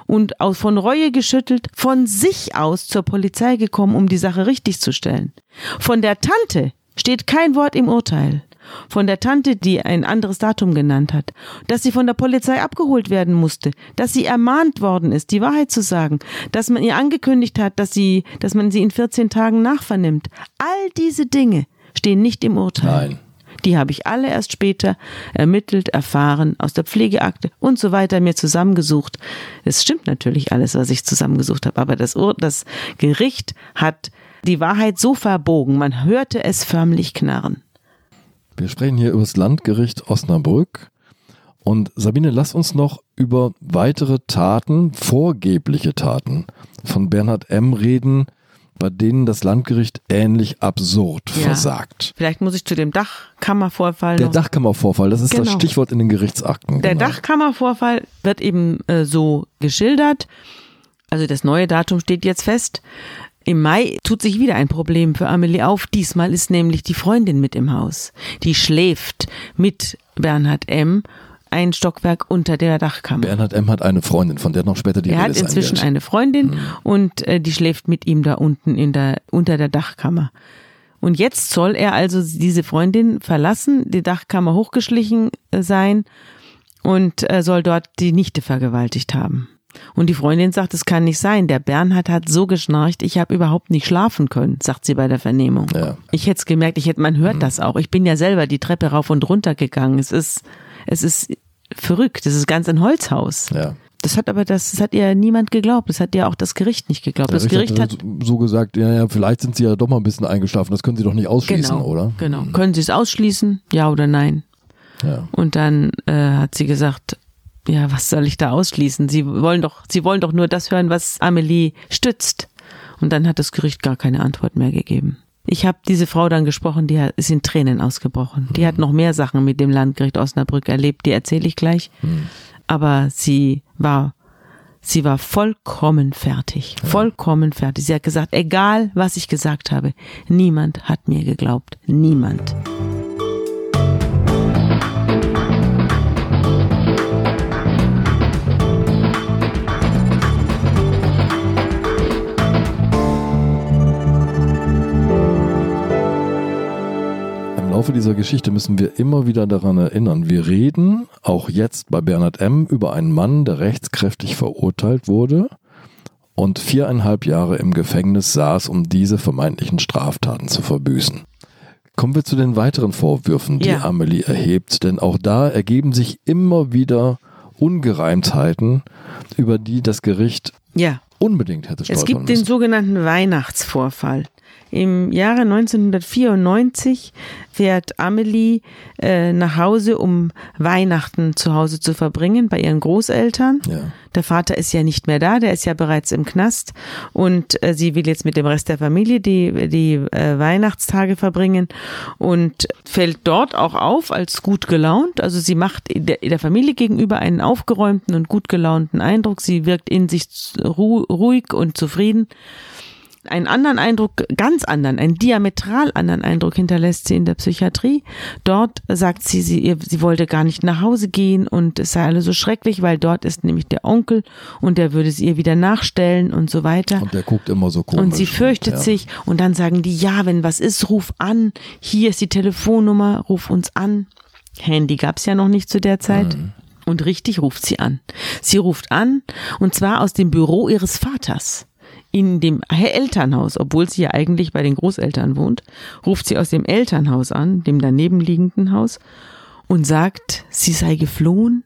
und von Reue geschüttelt von sich aus zur Polizei gekommen, um die Sache richtig zu stellen. Von der Tante steht kein Wort im Urteil von der Tante, die ein anderes Datum genannt hat, dass sie von der Polizei abgeholt werden musste, dass sie ermahnt worden ist, die Wahrheit zu sagen, dass man ihr angekündigt hat, dass sie, dass man sie in 14 Tagen nachvernimmt. All diese Dinge stehen nicht im Urteil. Nein. Die habe ich alle erst später ermittelt, erfahren, aus der Pflegeakte und so weiter mir zusammengesucht. Es stimmt natürlich alles, was ich zusammengesucht habe, aber das, Ur das Gericht hat die Wahrheit so verbogen, man hörte es förmlich knarren. Wir sprechen hier über das Landgericht Osnabrück. Und Sabine, lass uns noch über weitere Taten, vorgebliche Taten von Bernhard M. reden, bei denen das Landgericht ähnlich absurd ja. versagt. Vielleicht muss ich zu dem Dachkammervorfall. Der Dachkammervorfall, das ist genau. das Stichwort in den Gerichtsakten. Der genau. Dachkammervorfall wird eben äh, so geschildert. Also das neue Datum steht jetzt fest. Im Mai tut sich wieder ein Problem für Amelie auf. Diesmal ist nämlich die Freundin mit im Haus. Die schläft mit Bernhard M. ein Stockwerk unter der Dachkammer. Bernhard M. hat eine Freundin, von der noch später die Er hat inzwischen eine Freundin mhm. und äh, die schläft mit ihm da unten in der, unter der Dachkammer. Und jetzt soll er also diese Freundin verlassen, die Dachkammer hochgeschlichen äh, sein und äh, soll dort die Nichte vergewaltigt haben. Und die Freundin sagt, es kann nicht sein. Der Bernhard hat so geschnarcht, ich habe überhaupt nicht schlafen können, sagt sie bei der Vernehmung. Ja. Ich hätte es gemerkt, ich hätte, man hört mhm. das auch. Ich bin ja selber die Treppe rauf und runter gegangen. Es ist, es ist verrückt. Es ist ganz ein Holzhaus. Ja. Das hat aber das, das hat ihr niemand geglaubt. Das hat ja auch das Gericht nicht geglaubt. Das Gericht hat so gesagt, ja, ja, vielleicht sind sie ja doch mal ein bisschen eingeschlafen. Das können sie doch nicht ausschließen, genau, oder? Genau. Können sie es ausschließen? Ja oder nein? Ja. Und dann äh, hat sie gesagt, ja, was soll ich da ausschließen? Sie wollen doch, sie wollen doch nur das hören, was Amelie stützt. Und dann hat das Gericht gar keine Antwort mehr gegeben. Ich habe diese Frau dann gesprochen, die hat, ist in Tränen ausgebrochen. Die hat noch mehr Sachen mit dem Landgericht Osnabrück erlebt, die erzähle ich gleich. Mhm. Aber sie war, sie war vollkommen fertig. Ja. Vollkommen fertig. Sie hat gesagt, egal was ich gesagt habe, niemand hat mir geglaubt. Niemand. Laufe dieser Geschichte müssen wir immer wieder daran erinnern, wir reden auch jetzt bei Bernhard M. über einen Mann, der rechtskräftig verurteilt wurde und viereinhalb Jahre im Gefängnis saß, um diese vermeintlichen Straftaten zu verbüßen. Kommen wir zu den weiteren Vorwürfen, die ja. Amelie erhebt, denn auch da ergeben sich immer wieder Ungereimtheiten, über die das Gericht ja. unbedingt hätte stolpern Es gibt müssen. den sogenannten Weihnachtsvorfall. Im Jahre 1994 fährt Amelie äh, nach Hause, um Weihnachten zu Hause zu verbringen bei ihren Großeltern. Ja. Der Vater ist ja nicht mehr da, der ist ja bereits im Knast und äh, sie will jetzt mit dem Rest der Familie die, die äh, Weihnachtstage verbringen und fällt dort auch auf als gut gelaunt. Also sie macht der, der Familie gegenüber einen aufgeräumten und gut gelaunten Eindruck. Sie wirkt in sich ruhig und zufrieden einen anderen Eindruck, ganz anderen, einen diametral anderen Eindruck hinterlässt sie in der Psychiatrie. Dort sagt sie, sie, sie wollte gar nicht nach Hause gehen und es sei alles so schrecklich, weil dort ist nämlich der Onkel und der würde sie ihr wieder nachstellen und so weiter. Und der guckt immer so komisch. Und sie fürchtet ja. sich und dann sagen die, ja, wenn was ist, ruf an. Hier ist die Telefonnummer, ruf uns an. Handy gab's ja noch nicht zu der Zeit. Mhm. Und richtig ruft sie an. Sie ruft an und zwar aus dem Büro ihres Vaters in dem Elternhaus, obwohl sie ja eigentlich bei den Großeltern wohnt, ruft sie aus dem Elternhaus an, dem daneben liegenden Haus, und sagt, sie sei geflohen,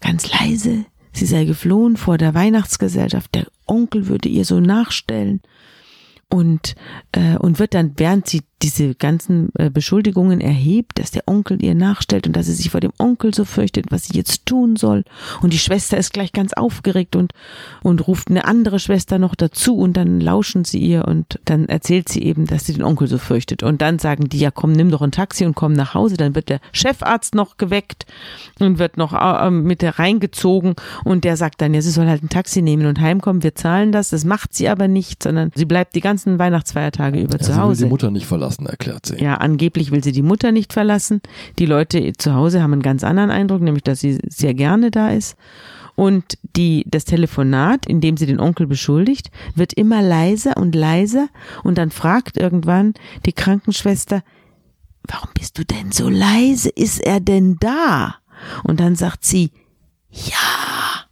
ganz leise, sie sei geflohen vor der Weihnachtsgesellschaft, der Onkel würde ihr so nachstellen. Und, äh, und wird dann, während sie diese ganzen äh, Beschuldigungen erhebt, dass der Onkel ihr nachstellt und dass sie sich vor dem Onkel so fürchtet, was sie jetzt tun soll. Und die Schwester ist gleich ganz aufgeregt und, und ruft eine andere Schwester noch dazu und dann lauschen sie ihr und dann erzählt sie eben, dass sie den Onkel so fürchtet. Und dann sagen die, ja komm, nimm doch ein Taxi und komm nach Hause. Dann wird der Chefarzt noch geweckt und wird noch äh, mit der reingezogen und der sagt dann, ja, sie soll halt ein Taxi nehmen und heimkommen, wir zahlen das. Das macht sie aber nicht, sondern sie bleibt die ganzen Weihnachtsfeiertage über Ja, zu Hause. die Mutter nicht verlassen, erklärt sie. Ja, angeblich will sie die Mutter nicht verlassen. Die Leute zu Hause haben einen ganz anderen Eindruck, nämlich dass sie sehr gerne da ist. Und die, das Telefonat, in dem sie den Onkel beschuldigt, wird immer leiser und leiser. Und dann fragt irgendwann die Krankenschwester, warum bist du denn so leise? Ist er denn da? Und dann sagt sie, ja.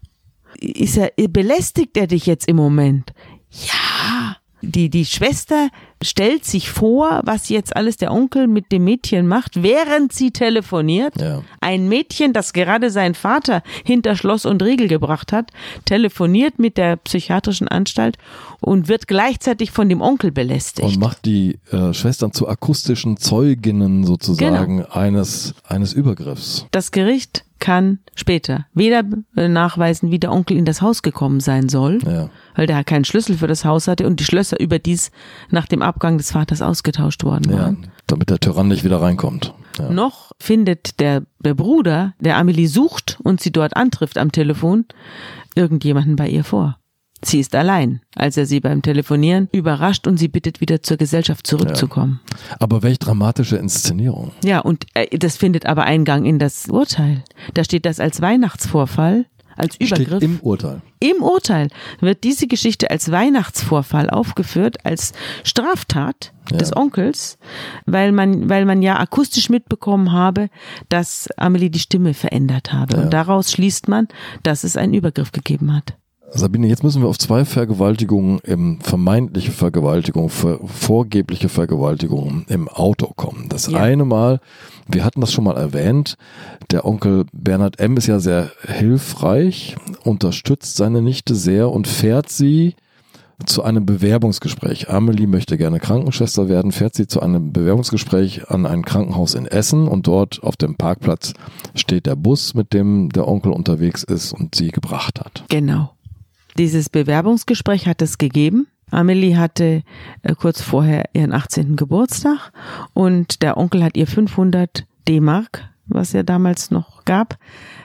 Ist er, belästigt er dich jetzt im Moment? Ja. Die, die Schwester stellt sich vor, was jetzt alles der Onkel mit dem Mädchen macht, während sie telefoniert. Ja. Ein Mädchen, das gerade seinen Vater hinter Schloss und Riegel gebracht hat, telefoniert mit der psychiatrischen Anstalt und wird gleichzeitig von dem Onkel belästigt. Und macht die äh, Schwestern zu akustischen Zeuginnen sozusagen Genau. eines, eines Übergriffs. Das Gericht kann später weder nachweisen, wie der Onkel in das Haus gekommen sein soll, Ja. weil der keinen Schlüssel für das Haus hatte und die Schlösser überdies nach dem Abgang des Vaters ausgetauscht worden Ja, waren. damit der Tyrann nicht wieder reinkommt. Ja. Noch findet der, der Bruder, der Amelie sucht und sie dort antrifft am Telefon, irgendjemanden bei ihr vor. Sie ist allein, als er sie beim Telefonieren überrascht und sie bittet, wieder zur Gesellschaft zurückzukommen. Aber welch dramatische Inszenierung. Ja, und äh, das findet aber Eingang in das Urteil. Da steht das als Weihnachtsvorfall, als Übergriff. Steht im Urteil. Im Urteil wird diese Geschichte als Weihnachtsvorfall aufgeführt, als Straftat Ja. des Onkels, weil man, weil man ja akustisch mitbekommen habe, dass Amelie die Stimme verändert habe. Ja. Und daraus schließt man, dass es einen Übergriff gegeben hat. Sabine, jetzt müssen wir auf zwei Vergewaltigungen im vermeintliche Vergewaltigung, ver, vorgebliche Vergewaltigungen im Auto kommen. Das Ja. eine Mal, wir hatten das schon mal erwähnt, der Onkel Bernhard M. ist ja sehr hilfreich, unterstützt seine Nichte sehr und fährt sie zu einem Bewerbungsgespräch. Amelie möchte gerne Krankenschwester werden, fährt sie zu einem Bewerbungsgespräch an ein Krankenhaus in Essen und dort auf dem Parkplatz steht der Bus, mit dem der Onkel unterwegs ist und sie gebracht hat. Genau. Dieses Bewerbungsgespräch hat es gegeben. Amelie hatte äh, kurz vorher ihren 18. Geburtstag und der Onkel hat ihr 500 D-Mark, was ja damals noch gab,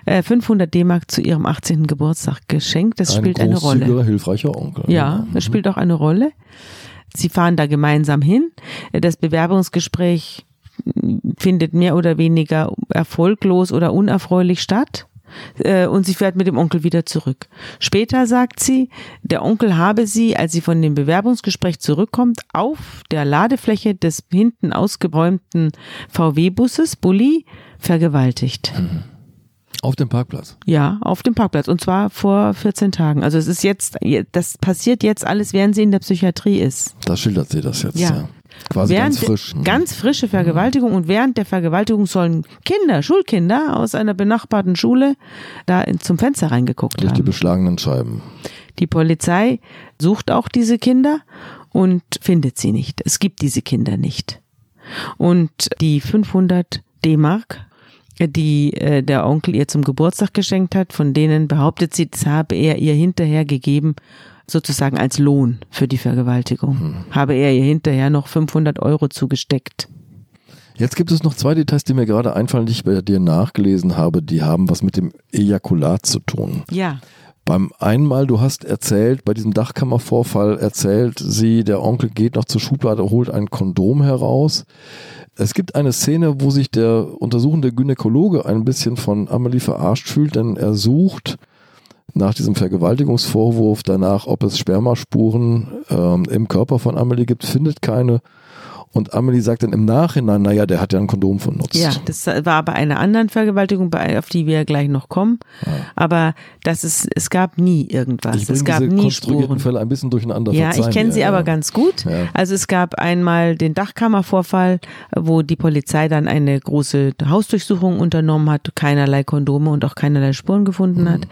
äh, 500 D-Mark zu ihrem 18. Geburtstag geschenkt. Das spielt eine Rolle. großzügiger, hilfreicher Onkel. Ja, das spielt auch eine Rolle. Sie fahren da gemeinsam hin. Das Bewerbungsgespräch findet mehr oder weniger erfolglos oder unerfreulich statt. Äh, Und sie fährt mit dem Onkel wieder zurück. Später sagt sie, der Onkel habe sie, als sie von dem Bewerbungsgespräch zurückkommt, auf der Ladefläche des hinten ausgeräumten VW-Busses, Bulli, vergewaltigt. Auf dem Parkplatz. Ja, auf dem Parkplatz. Und zwar vor 14 Tagen. Also es ist jetzt, das passiert jetzt alles, während sie in der Psychiatrie ist. Da schildert sie das jetzt. Ja. Ja. Quasi während ganz frisch. Mhm. Ganz frische Vergewaltigung und während der Vergewaltigung sollen Kinder, Schulkinder aus einer benachbarten Schule da in, zum Fenster reingeguckt durch die haben. beschlagenen Scheiben. Die Polizei sucht auch diese Kinder und findet sie nicht. Es gibt diese Kinder nicht. Und die 500 D-Mark, die äh, der Onkel ihr zum Geburtstag geschenkt hat, von denen behauptet sie, das habe er ihr hinterher gegeben, sozusagen als Lohn für die Vergewaltigung. Habe er ihr hinterher noch 500 Euro zugesteckt. Jetzt gibt es noch zwei Details, die mir gerade einfallen, die ich bei dir nachgelesen habe. Die haben was mit dem Ejakulat zu tun. Ja, Beim einmal, du hast erzählt, bei diesem Dachkammervorfall erzählt sie, der Onkel geht noch zur Schublade, holt ein Kondom heraus. Es gibt eine Szene, wo sich der untersuchende Gynäkologe ein bisschen von Amelie verarscht fühlt, denn er sucht nach diesem Vergewaltigungsvorwurf danach, ob es Spermaspuren ähm, im Körper von Amelie gibt, findet keine Und Amelie sagt dann im Nachhinein, naja, der hat ja ein Kondom von Nutz. Ja, das war bei einer anderen Vergewaltigung, auf die wir gleich noch kommen. Aber das ist, es gab nie irgendwas. Ich es gab nie Spuren. Fälle ein bisschen durcheinander. Ja, ich verzeihen kenne mir, sie ja. aber ganz gut. Ja. Also es gab einmal den Dachkammervorfall, wo die Polizei dann eine große Hausdurchsuchung unternommen hat, keinerlei Kondome und auch keinerlei Spuren gefunden hat.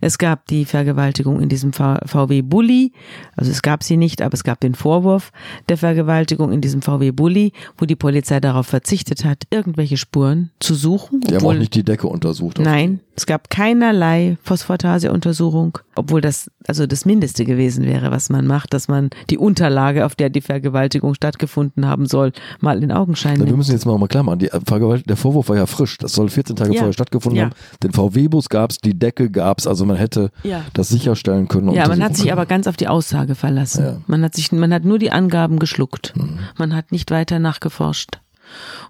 Es gab die Vergewaltigung in diesem VW Bulli, also es gab sie nicht, aber es gab den Vorwurf der Vergewaltigung in diesem VW Bulli, wo die Polizei darauf verzichtet hat, irgendwelche Spuren zu suchen. Die haben auch nicht die Decke untersucht. Nein, es gab keinerlei Phosphatase-Untersuchung, obwohl das also das Mindeste gewesen wäre, was man macht, dass man die Unterlage, auf der die Vergewaltigung stattgefunden haben soll, mal in Augenschein Na, wir nimmt. müssen jetzt mal, mal klar machen, die Vergewalt der Vorwurf war ja frisch. Das soll 14 Tage Ja. vorher stattgefunden Ja. haben. Den VW-Bus gab's, die Decke gab's, also man hätte Ja. das sicherstellen können. Ja, man hat sich können. aber ganz auf die Aussage verlassen. Man hat sich, man hat nur die Angaben geschluckt. Man hat nicht weiter nachgeforscht.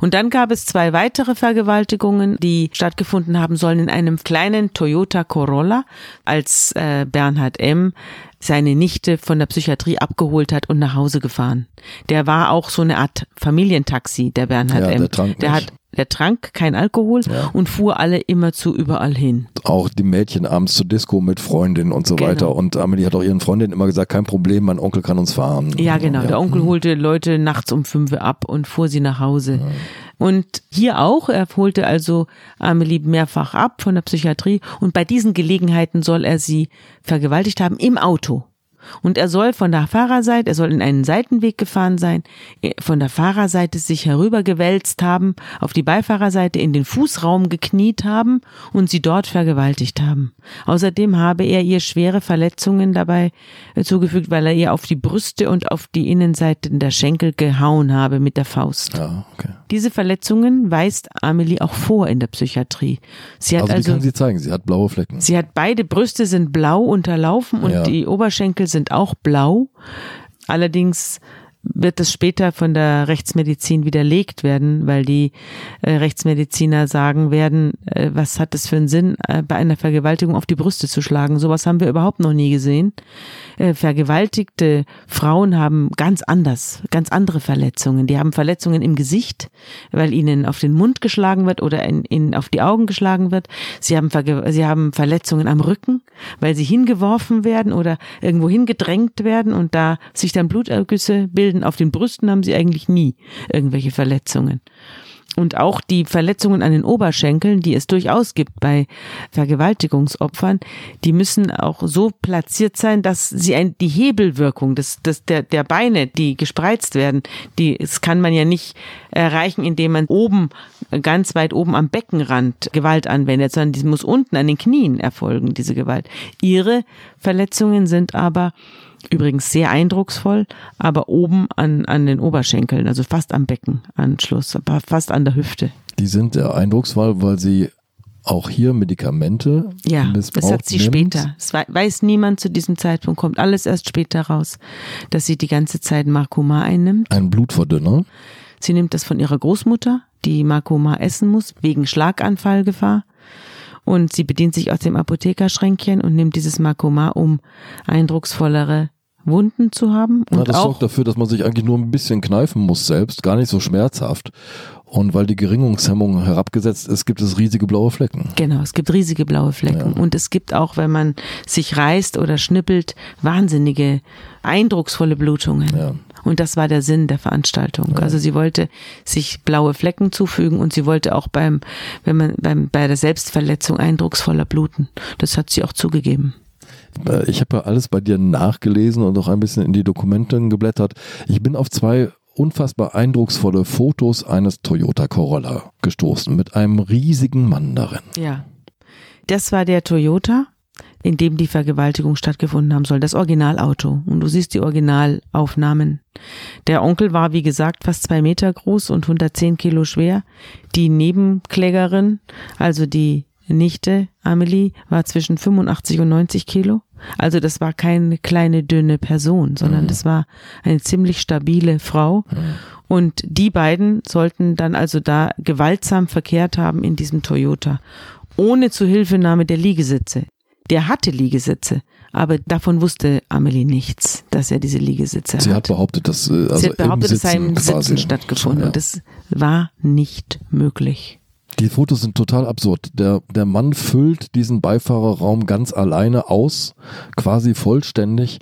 Und dann gab es zwei weitere Vergewaltigungen, die stattgefunden haben sollen in einem kleinen Toyota Corolla, als äh, Bernhard M. seine Nichte von der Psychiatrie abgeholt hat und nach Hause gefahren. Der war auch so eine Art Familientaxi, der Bernhard Ja, M. der der hat der trank kein Alkohol Ja. und fuhr alle immer zu überall hin. auch die Mädchen abends zur Disco mit Freundinnen und so Genau. weiter. Und Amelie hat auch ihren Freundinnen immer gesagt, kein Problem, mein Onkel kann uns fahren. Ja, genau. Der Onkel holte Leute nachts um fünf ab und fuhr sie nach Hause. Und hier auch, er holte also Amelie mehrfach ab von der Psychiatrie und bei diesen Gelegenheiten soll er sie vergewaltigt haben im Auto. Und er soll von der Fahrerseite, er soll in einen Seitenweg gefahren sein, eh, von der Fahrerseite sich herübergewälzt haben, auf die Beifahrerseite in den Fußraum gekniet haben und sie dort vergewaltigt haben. Außerdem habe er ihr schwere Verletzungen dabei äh, zugefügt, weil er ihr auf die Brüste und auf die Innenseiten der Schenkel gehauen habe mit der Faust. Ja, okay. Diese Verletzungen weist Amelie auch vor in der Psychiatrie. Sie hat Also, also, kann sie zeigen, sie hat blaue Flecken. sie hat beide Brüste sind blau unterlaufen und Ja. die Oberschenkel sind auch blau. Allerdings wird es später von der Rechtsmedizin widerlegt werden, weil die äh, Rechtsmediziner sagen werden, äh, was hat es für einen Sinn, äh, bei einer Vergewaltigung auf die Brüste zu schlagen. Sowas haben wir überhaupt noch nie gesehen. Äh, vergewaltigte Frauen haben ganz anders, ganz andere Verletzungen. Die haben Verletzungen im Gesicht, weil ihnen auf den Mund geschlagen wird oder in, in, auf die Augen geschlagen wird. Sie haben, sie haben Verletzungen am Rücken, weil sie hingeworfen werden oder irgendwo hingedrängt werden und da sich dann Blutergüsse bilden. Auf den Brüsten haben sie eigentlich nie irgendwelche Verletzungen. Und auch die Verletzungen an den Oberschenkeln, die es durchaus gibt bei Vergewaltigungsopfern, die müssen auch so platziert sein, dass sie ein, die Hebelwirkung des, des, der, der Beine, die gespreizt werden, die, das kann man ja nicht erreichen, indem man oben, ganz weit oben am Beckenrand Gewalt anwendet, sondern die muss unten an den Knien erfolgen, diese Gewalt. Ihre Verletzungen sind aber Übrigens sehr eindrucksvoll, aber oben an, an den Oberschenkeln, also fast am Beckenanschluss, fast an der Hüfte. Die sind sehr eindrucksvoll, weil sie auch hier Medikamente Ja, missbraucht das hat sie nimmt. später. Wei- weiß niemand zu diesem Zeitpunkt, kommt alles erst später raus, dass sie die ganze Zeit Marcoma einnimmt. Ein Blutverdünner. Sie nimmt das von ihrer Großmutter, die Marcoma essen muss, wegen Schlaganfallgefahr. Und sie bedient sich aus dem Apothekerschränkchen und nimmt dieses Marcoma, um eindrucksvollere Wunden zu haben. Und Na, das auch sorgt dafür, dass man sich eigentlich nur ein bisschen kneifen muss selbst, gar nicht so schmerzhaft. Und weil die Gerinnungshemmung herabgesetzt ist, gibt es riesige blaue Flecken. Genau, es gibt riesige blaue Flecken. Ja. Und es gibt auch, wenn man sich reißt oder schnippelt, wahnsinnige, eindrucksvolle Blutungen. Ja. Und das war der Sinn der Veranstaltung. Also sie wollte sich blaue Flecken zufügen und sie wollte auch beim, wenn man, beim, bei der Selbstverletzung eindrucksvoller bluten. Das hat sie auch zugegeben. Äh, Ich habe ja alles bei dir nachgelesen und auch ein bisschen in die Dokumente geblättert. Ich bin auf zwei unfassbar eindrucksvolle Fotos eines Toyota Corolla gestoßen mit einem riesigen Mann darin. Ja. Das war der Toyota, in dem die Vergewaltigung stattgefunden haben soll, das Originalauto. Und du siehst die Originalaufnahmen. Der Onkel war, wie gesagt, fast zwei Meter groß und 110 Kilo schwer. Die Nebenklägerin, also die Nichte Amelie, war zwischen 85 und 90 Kilo. Also das war keine kleine, dünne Person, sondern das war eine ziemlich stabile Frau. Und die beiden sollten dann also da gewaltsam verkehrt haben in diesem Toyota, ohne Zuhilfenahme der Liegesitze. Der hatte Liegesitze, Aber davon wusste Amelie nichts, dass er diese Liegesitze Sie hat. hat behauptet, dass äh, also Sie hat behauptet, es sei im. Sitzen stattgefunden. Ja. Und das war nicht möglich. Die Fotos sind total absurd. Der, der Mann füllt diesen Beifahrerraum ganz alleine aus, quasi vollständig.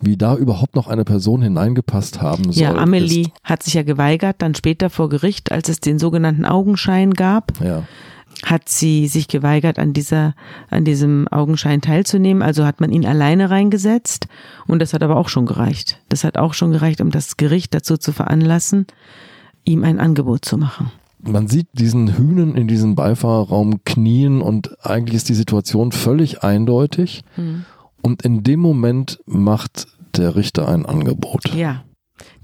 Wie da überhaupt noch eine Person hineingepasst haben soll. Ja, Amelie Ist, hat sich ja geweigert, dann später vor Gericht, als es den sogenannten Augenschein gab, ja. hat sie sich geweigert, an dieser, an diesem Augenschein teilzunehmen. Also hat man ihn alleine reingesetzt. Und das hat aber auch schon gereicht. Das hat auch schon gereicht, um das Gericht dazu zu veranlassen, ihm ein Angebot zu machen. Man sieht diesen Hühnen in diesem Beifahrerraum knien und eigentlich ist die Situation völlig eindeutig. Hm. Und in dem Moment macht der Richter ein Angebot. Ja.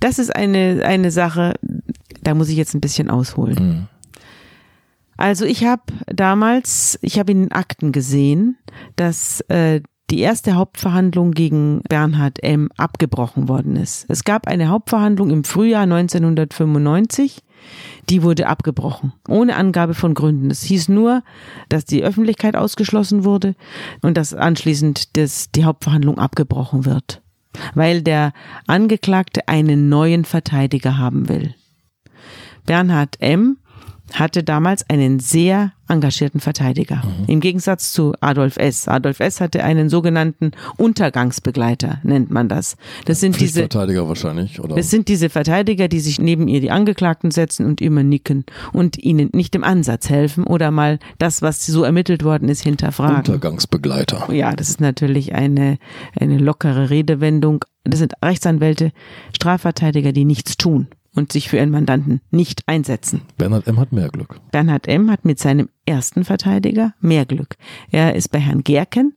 Das ist eine, eine Sache, da muss ich jetzt ein bisschen ausholen. Mhm. Also ich habe damals, ich habe in den Akten gesehen, dass äh, die erste Hauptverhandlung gegen Bernhard M. abgebrochen worden ist. Es gab eine Hauptverhandlung im Frühjahr 1995, die wurde abgebrochen, ohne Angabe von Gründen. Es hieß nur, dass die Öffentlichkeit ausgeschlossen wurde und dass anschließend das, die Hauptverhandlung abgebrochen wird, weil der Angeklagte einen neuen Verteidiger haben will. Bernhard M hatte damals einen sehr engagierten Verteidiger. Im Gegensatz zu Adolf S. Adolf S. hatte einen sogenannten Untergangsbegleiter, nennt man das. Das sind diese, Pflichtverteidiger wahrscheinlich, oder? das sind diese Verteidiger, die sich neben ihr die Angeklagten setzen und immer nicken und ihnen nicht im Ansatz helfen oder mal das, was so ermittelt worden ist, hinterfragen. Untergangsbegleiter. Ja, das ist natürlich eine, eine lockere Redewendung. Das sind Rechtsanwälte, Strafverteidiger, die nichts tun und sich für ihren Mandanten nicht einsetzen. Bernhard M. hat mehr Glück. Bernhard M. hat mit seinem ersten Verteidiger mehr Glück. Er ist bei Herrn Gerken,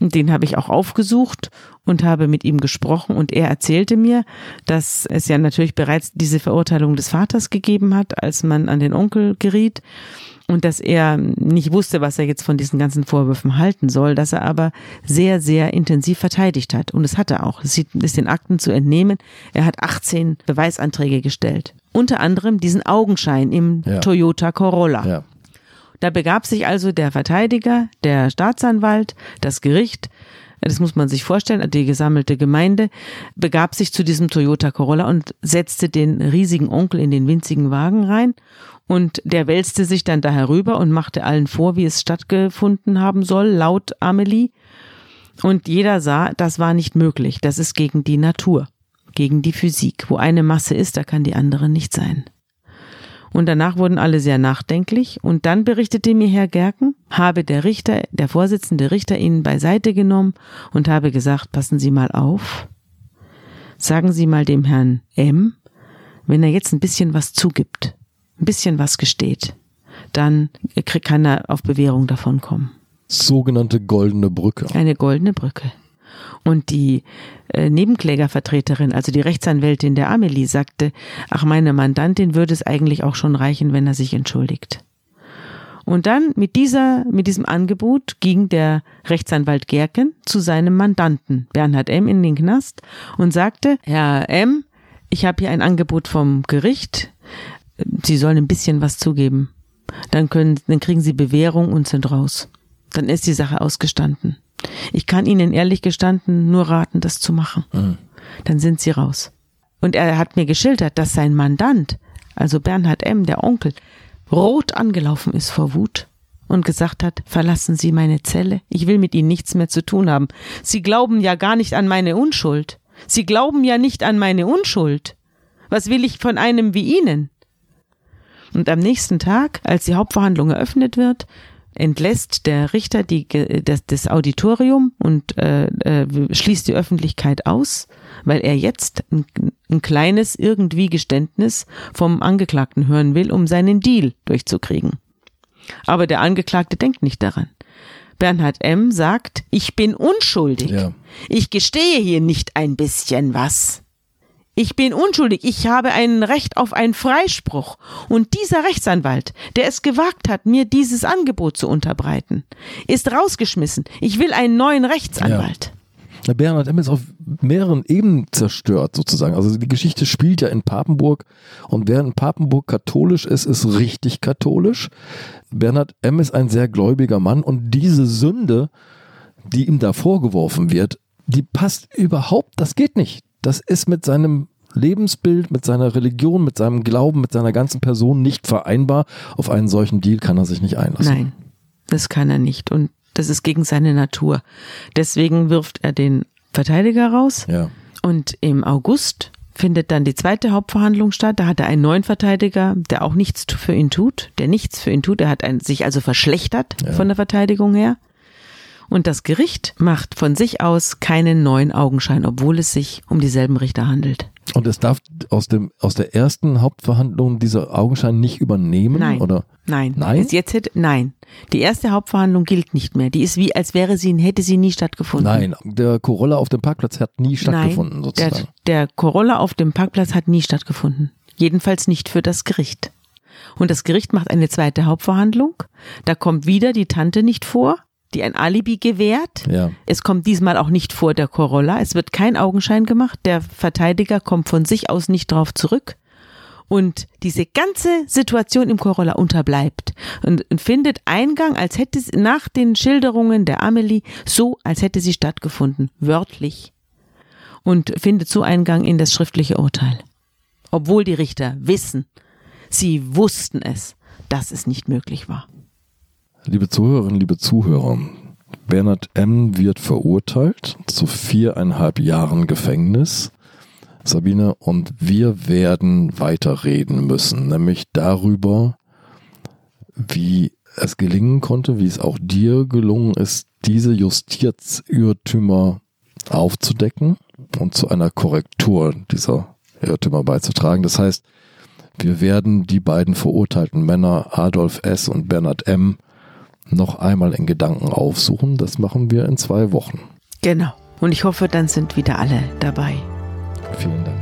und den habe ich auch aufgesucht und habe mit ihm gesprochen und er erzählte mir, dass es ja natürlich bereits diese Verurteilung des Vaters gegeben hat, als man an den Onkel geriet und dass er nicht wusste, was er jetzt von diesen ganzen Vorwürfen halten soll, dass er aber sehr, sehr intensiv verteidigt hat. Und es hat er auch. Es ist den Akten zu entnehmen. Er hat 18 Beweisanträge gestellt. Unter anderem diesen Augenschein im Ja. Toyota Corolla. Ja. Da begab sich also der Verteidiger, der Staatsanwalt, das Gericht, das muss man sich vorstellen, die gesammelte Gemeinde, begab sich zu diesem Toyota Corolla und setzte den riesigen Onkel in den winzigen Wagen rein. Und der wälzte sich dann da herüber und machte allen vor, wie es stattgefunden haben soll, laut Amelie. Und jeder sah, das war nicht möglich. Das ist gegen die Natur, gegen die Physik. Wo eine Masse ist, da kann die andere nicht sein. Und danach wurden alle sehr nachdenklich. Und dann berichtete mir Herr Gerken, habe der Richter, der Vorsitzende Richter ihn beiseite genommen und habe gesagt, passen Sie mal auf. Sagen Sie mal dem Herrn M, wenn er jetzt ein bisschen was zugibt, ein bisschen was gesteht, dann kann er auf Bewährung davonkommen. Sogenannte goldene Brücke. Eine goldene Brücke. Und die äh, Nebenklägervertreterin, also die Rechtsanwältin der Amelie, sagte, ach, meine Mandantin würde es eigentlich auch schon reichen, wenn er sich entschuldigt. Und dann mit dieser, mit diesem Angebot ging der Rechtsanwalt Gerken zu seinem Mandanten Bernhard M. in den Knast und sagte, Herr M., ich habe hier ein Angebot vom Gericht. Sie sollen ein bisschen was zugeben. Dann können, dann kriegen Sie Bewährung und sind raus. Dann ist die Sache ausgestanden. Ich kann Ihnen ehrlich gestanden nur raten, das zu machen. Dann sind Sie raus. Und er hat mir geschildert, dass sein Mandant, also Bernhard M., der Onkel, rot angelaufen ist vor Wut und gesagt hat, verlassen Sie meine Zelle, ich will mit Ihnen nichts mehr zu tun haben. Sie glauben ja gar nicht an meine Unschuld. Sie glauben ja nicht an meine Unschuld. Was will ich von einem wie Ihnen? Und am nächsten Tag, als die Hauptverhandlung eröffnet wird, entlässt der Richter die, Ge- das, das Auditorium und äh, äh, schließt die Öffentlichkeit aus, weil er jetzt ein, ein kleines irgendwie Geständnis vom Angeklagten hören will, um seinen Deal durchzukriegen. Aber der Angeklagte denkt nicht daran. Bernhard M. sagt, ich bin unschuldig. Ja. Ich gestehe hier nicht ein bisschen was. Ich bin unschuldig. Ich habe ein Recht auf einen Freispruch. Und dieser Rechtsanwalt, der es gewagt hat, mir dieses Angebot zu unterbreiten, ist rausgeschmissen. Ich will einen neuen Rechtsanwalt. Der Bernhard M. ist auf mehreren Ebenen zerstört, sozusagen. Also die Geschichte spielt ja in Papenburg und wer in Papenburg katholisch ist, ist richtig katholisch. Bernhard M. ist ein sehr gläubiger Mann und diese Sünde, die ihm da vorgeworfen wird, die passt überhaupt, das geht nicht. Das ist mit seinem Lebensbild, mit seiner Religion, mit seinem Glauben, mit seiner ganzen Person nicht vereinbar. Auf einen solchen Deal kann er sich nicht einlassen. Nein, das kann er nicht. Und das ist gegen seine Natur. Deswegen wirft er den Verteidiger raus. Ja. Und im August findet dann die zweite Hauptverhandlung statt. Da hat er einen neuen Verteidiger, der auch nichts für ihn tut, der nichts für ihn tut. Er hat ein, sich also verschlechtert Ja. von der Verteidigung her. Und das Gericht macht von sich aus keinen neuen Augenschein, obwohl es sich um dieselben Richter handelt. Und es darf aus dem aus der ersten Hauptverhandlung dieser Augenschein nicht übernehmen Nein. oder Nein. Nein? Jetzt, jetzt hätte, nein. Die erste Hauptverhandlung gilt nicht mehr. Die ist wie, als wäre sie, hätte sie nie stattgefunden. nein, der Corolla auf dem Parkplatz hat nie stattgefunden Nein, der, sozusagen. der Corolla auf dem Parkplatz hat nie stattgefunden. Jedenfalls nicht für das Gericht. Und das Gericht macht eine zweite Hauptverhandlung. Da kommt wieder die Tante nicht vor, die ein Alibi gewährt. Ja. Es kommt diesmal auch nicht vor der Corolla. Es wird kein Augenschein gemacht. Der Verteidiger kommt von sich aus nicht drauf zurück. Und diese ganze Situation im Corolla unterbleibt und, und findet Eingang, als hätte sie nach den Schilderungen der Amelie so, als hätte sie stattgefunden, wörtlich. Und findet so Eingang in das schriftliche Urteil. Obwohl die Richter wissen, sie wussten es, dass es nicht möglich war. Liebe Zuhörerinnen, liebe Zuhörer, Bernhard M. wird verurteilt zu viereinhalb Jahren Gefängnis. Sabine und wir werden weiterreden müssen, nämlich darüber, wie es gelingen konnte, wie es auch dir gelungen ist, diese Justizirrtümer aufzudecken und zu einer Korrektur dieser Irrtümer beizutragen. Das heißt, wir werden die beiden verurteilten Männer Adolf S. und Bernhard M noch einmal in Gedanken aufsuchen. Das machen wir in zwei Wochen. Genau. Und ich hoffe, dann sind wieder alle dabei. Vielen Dank.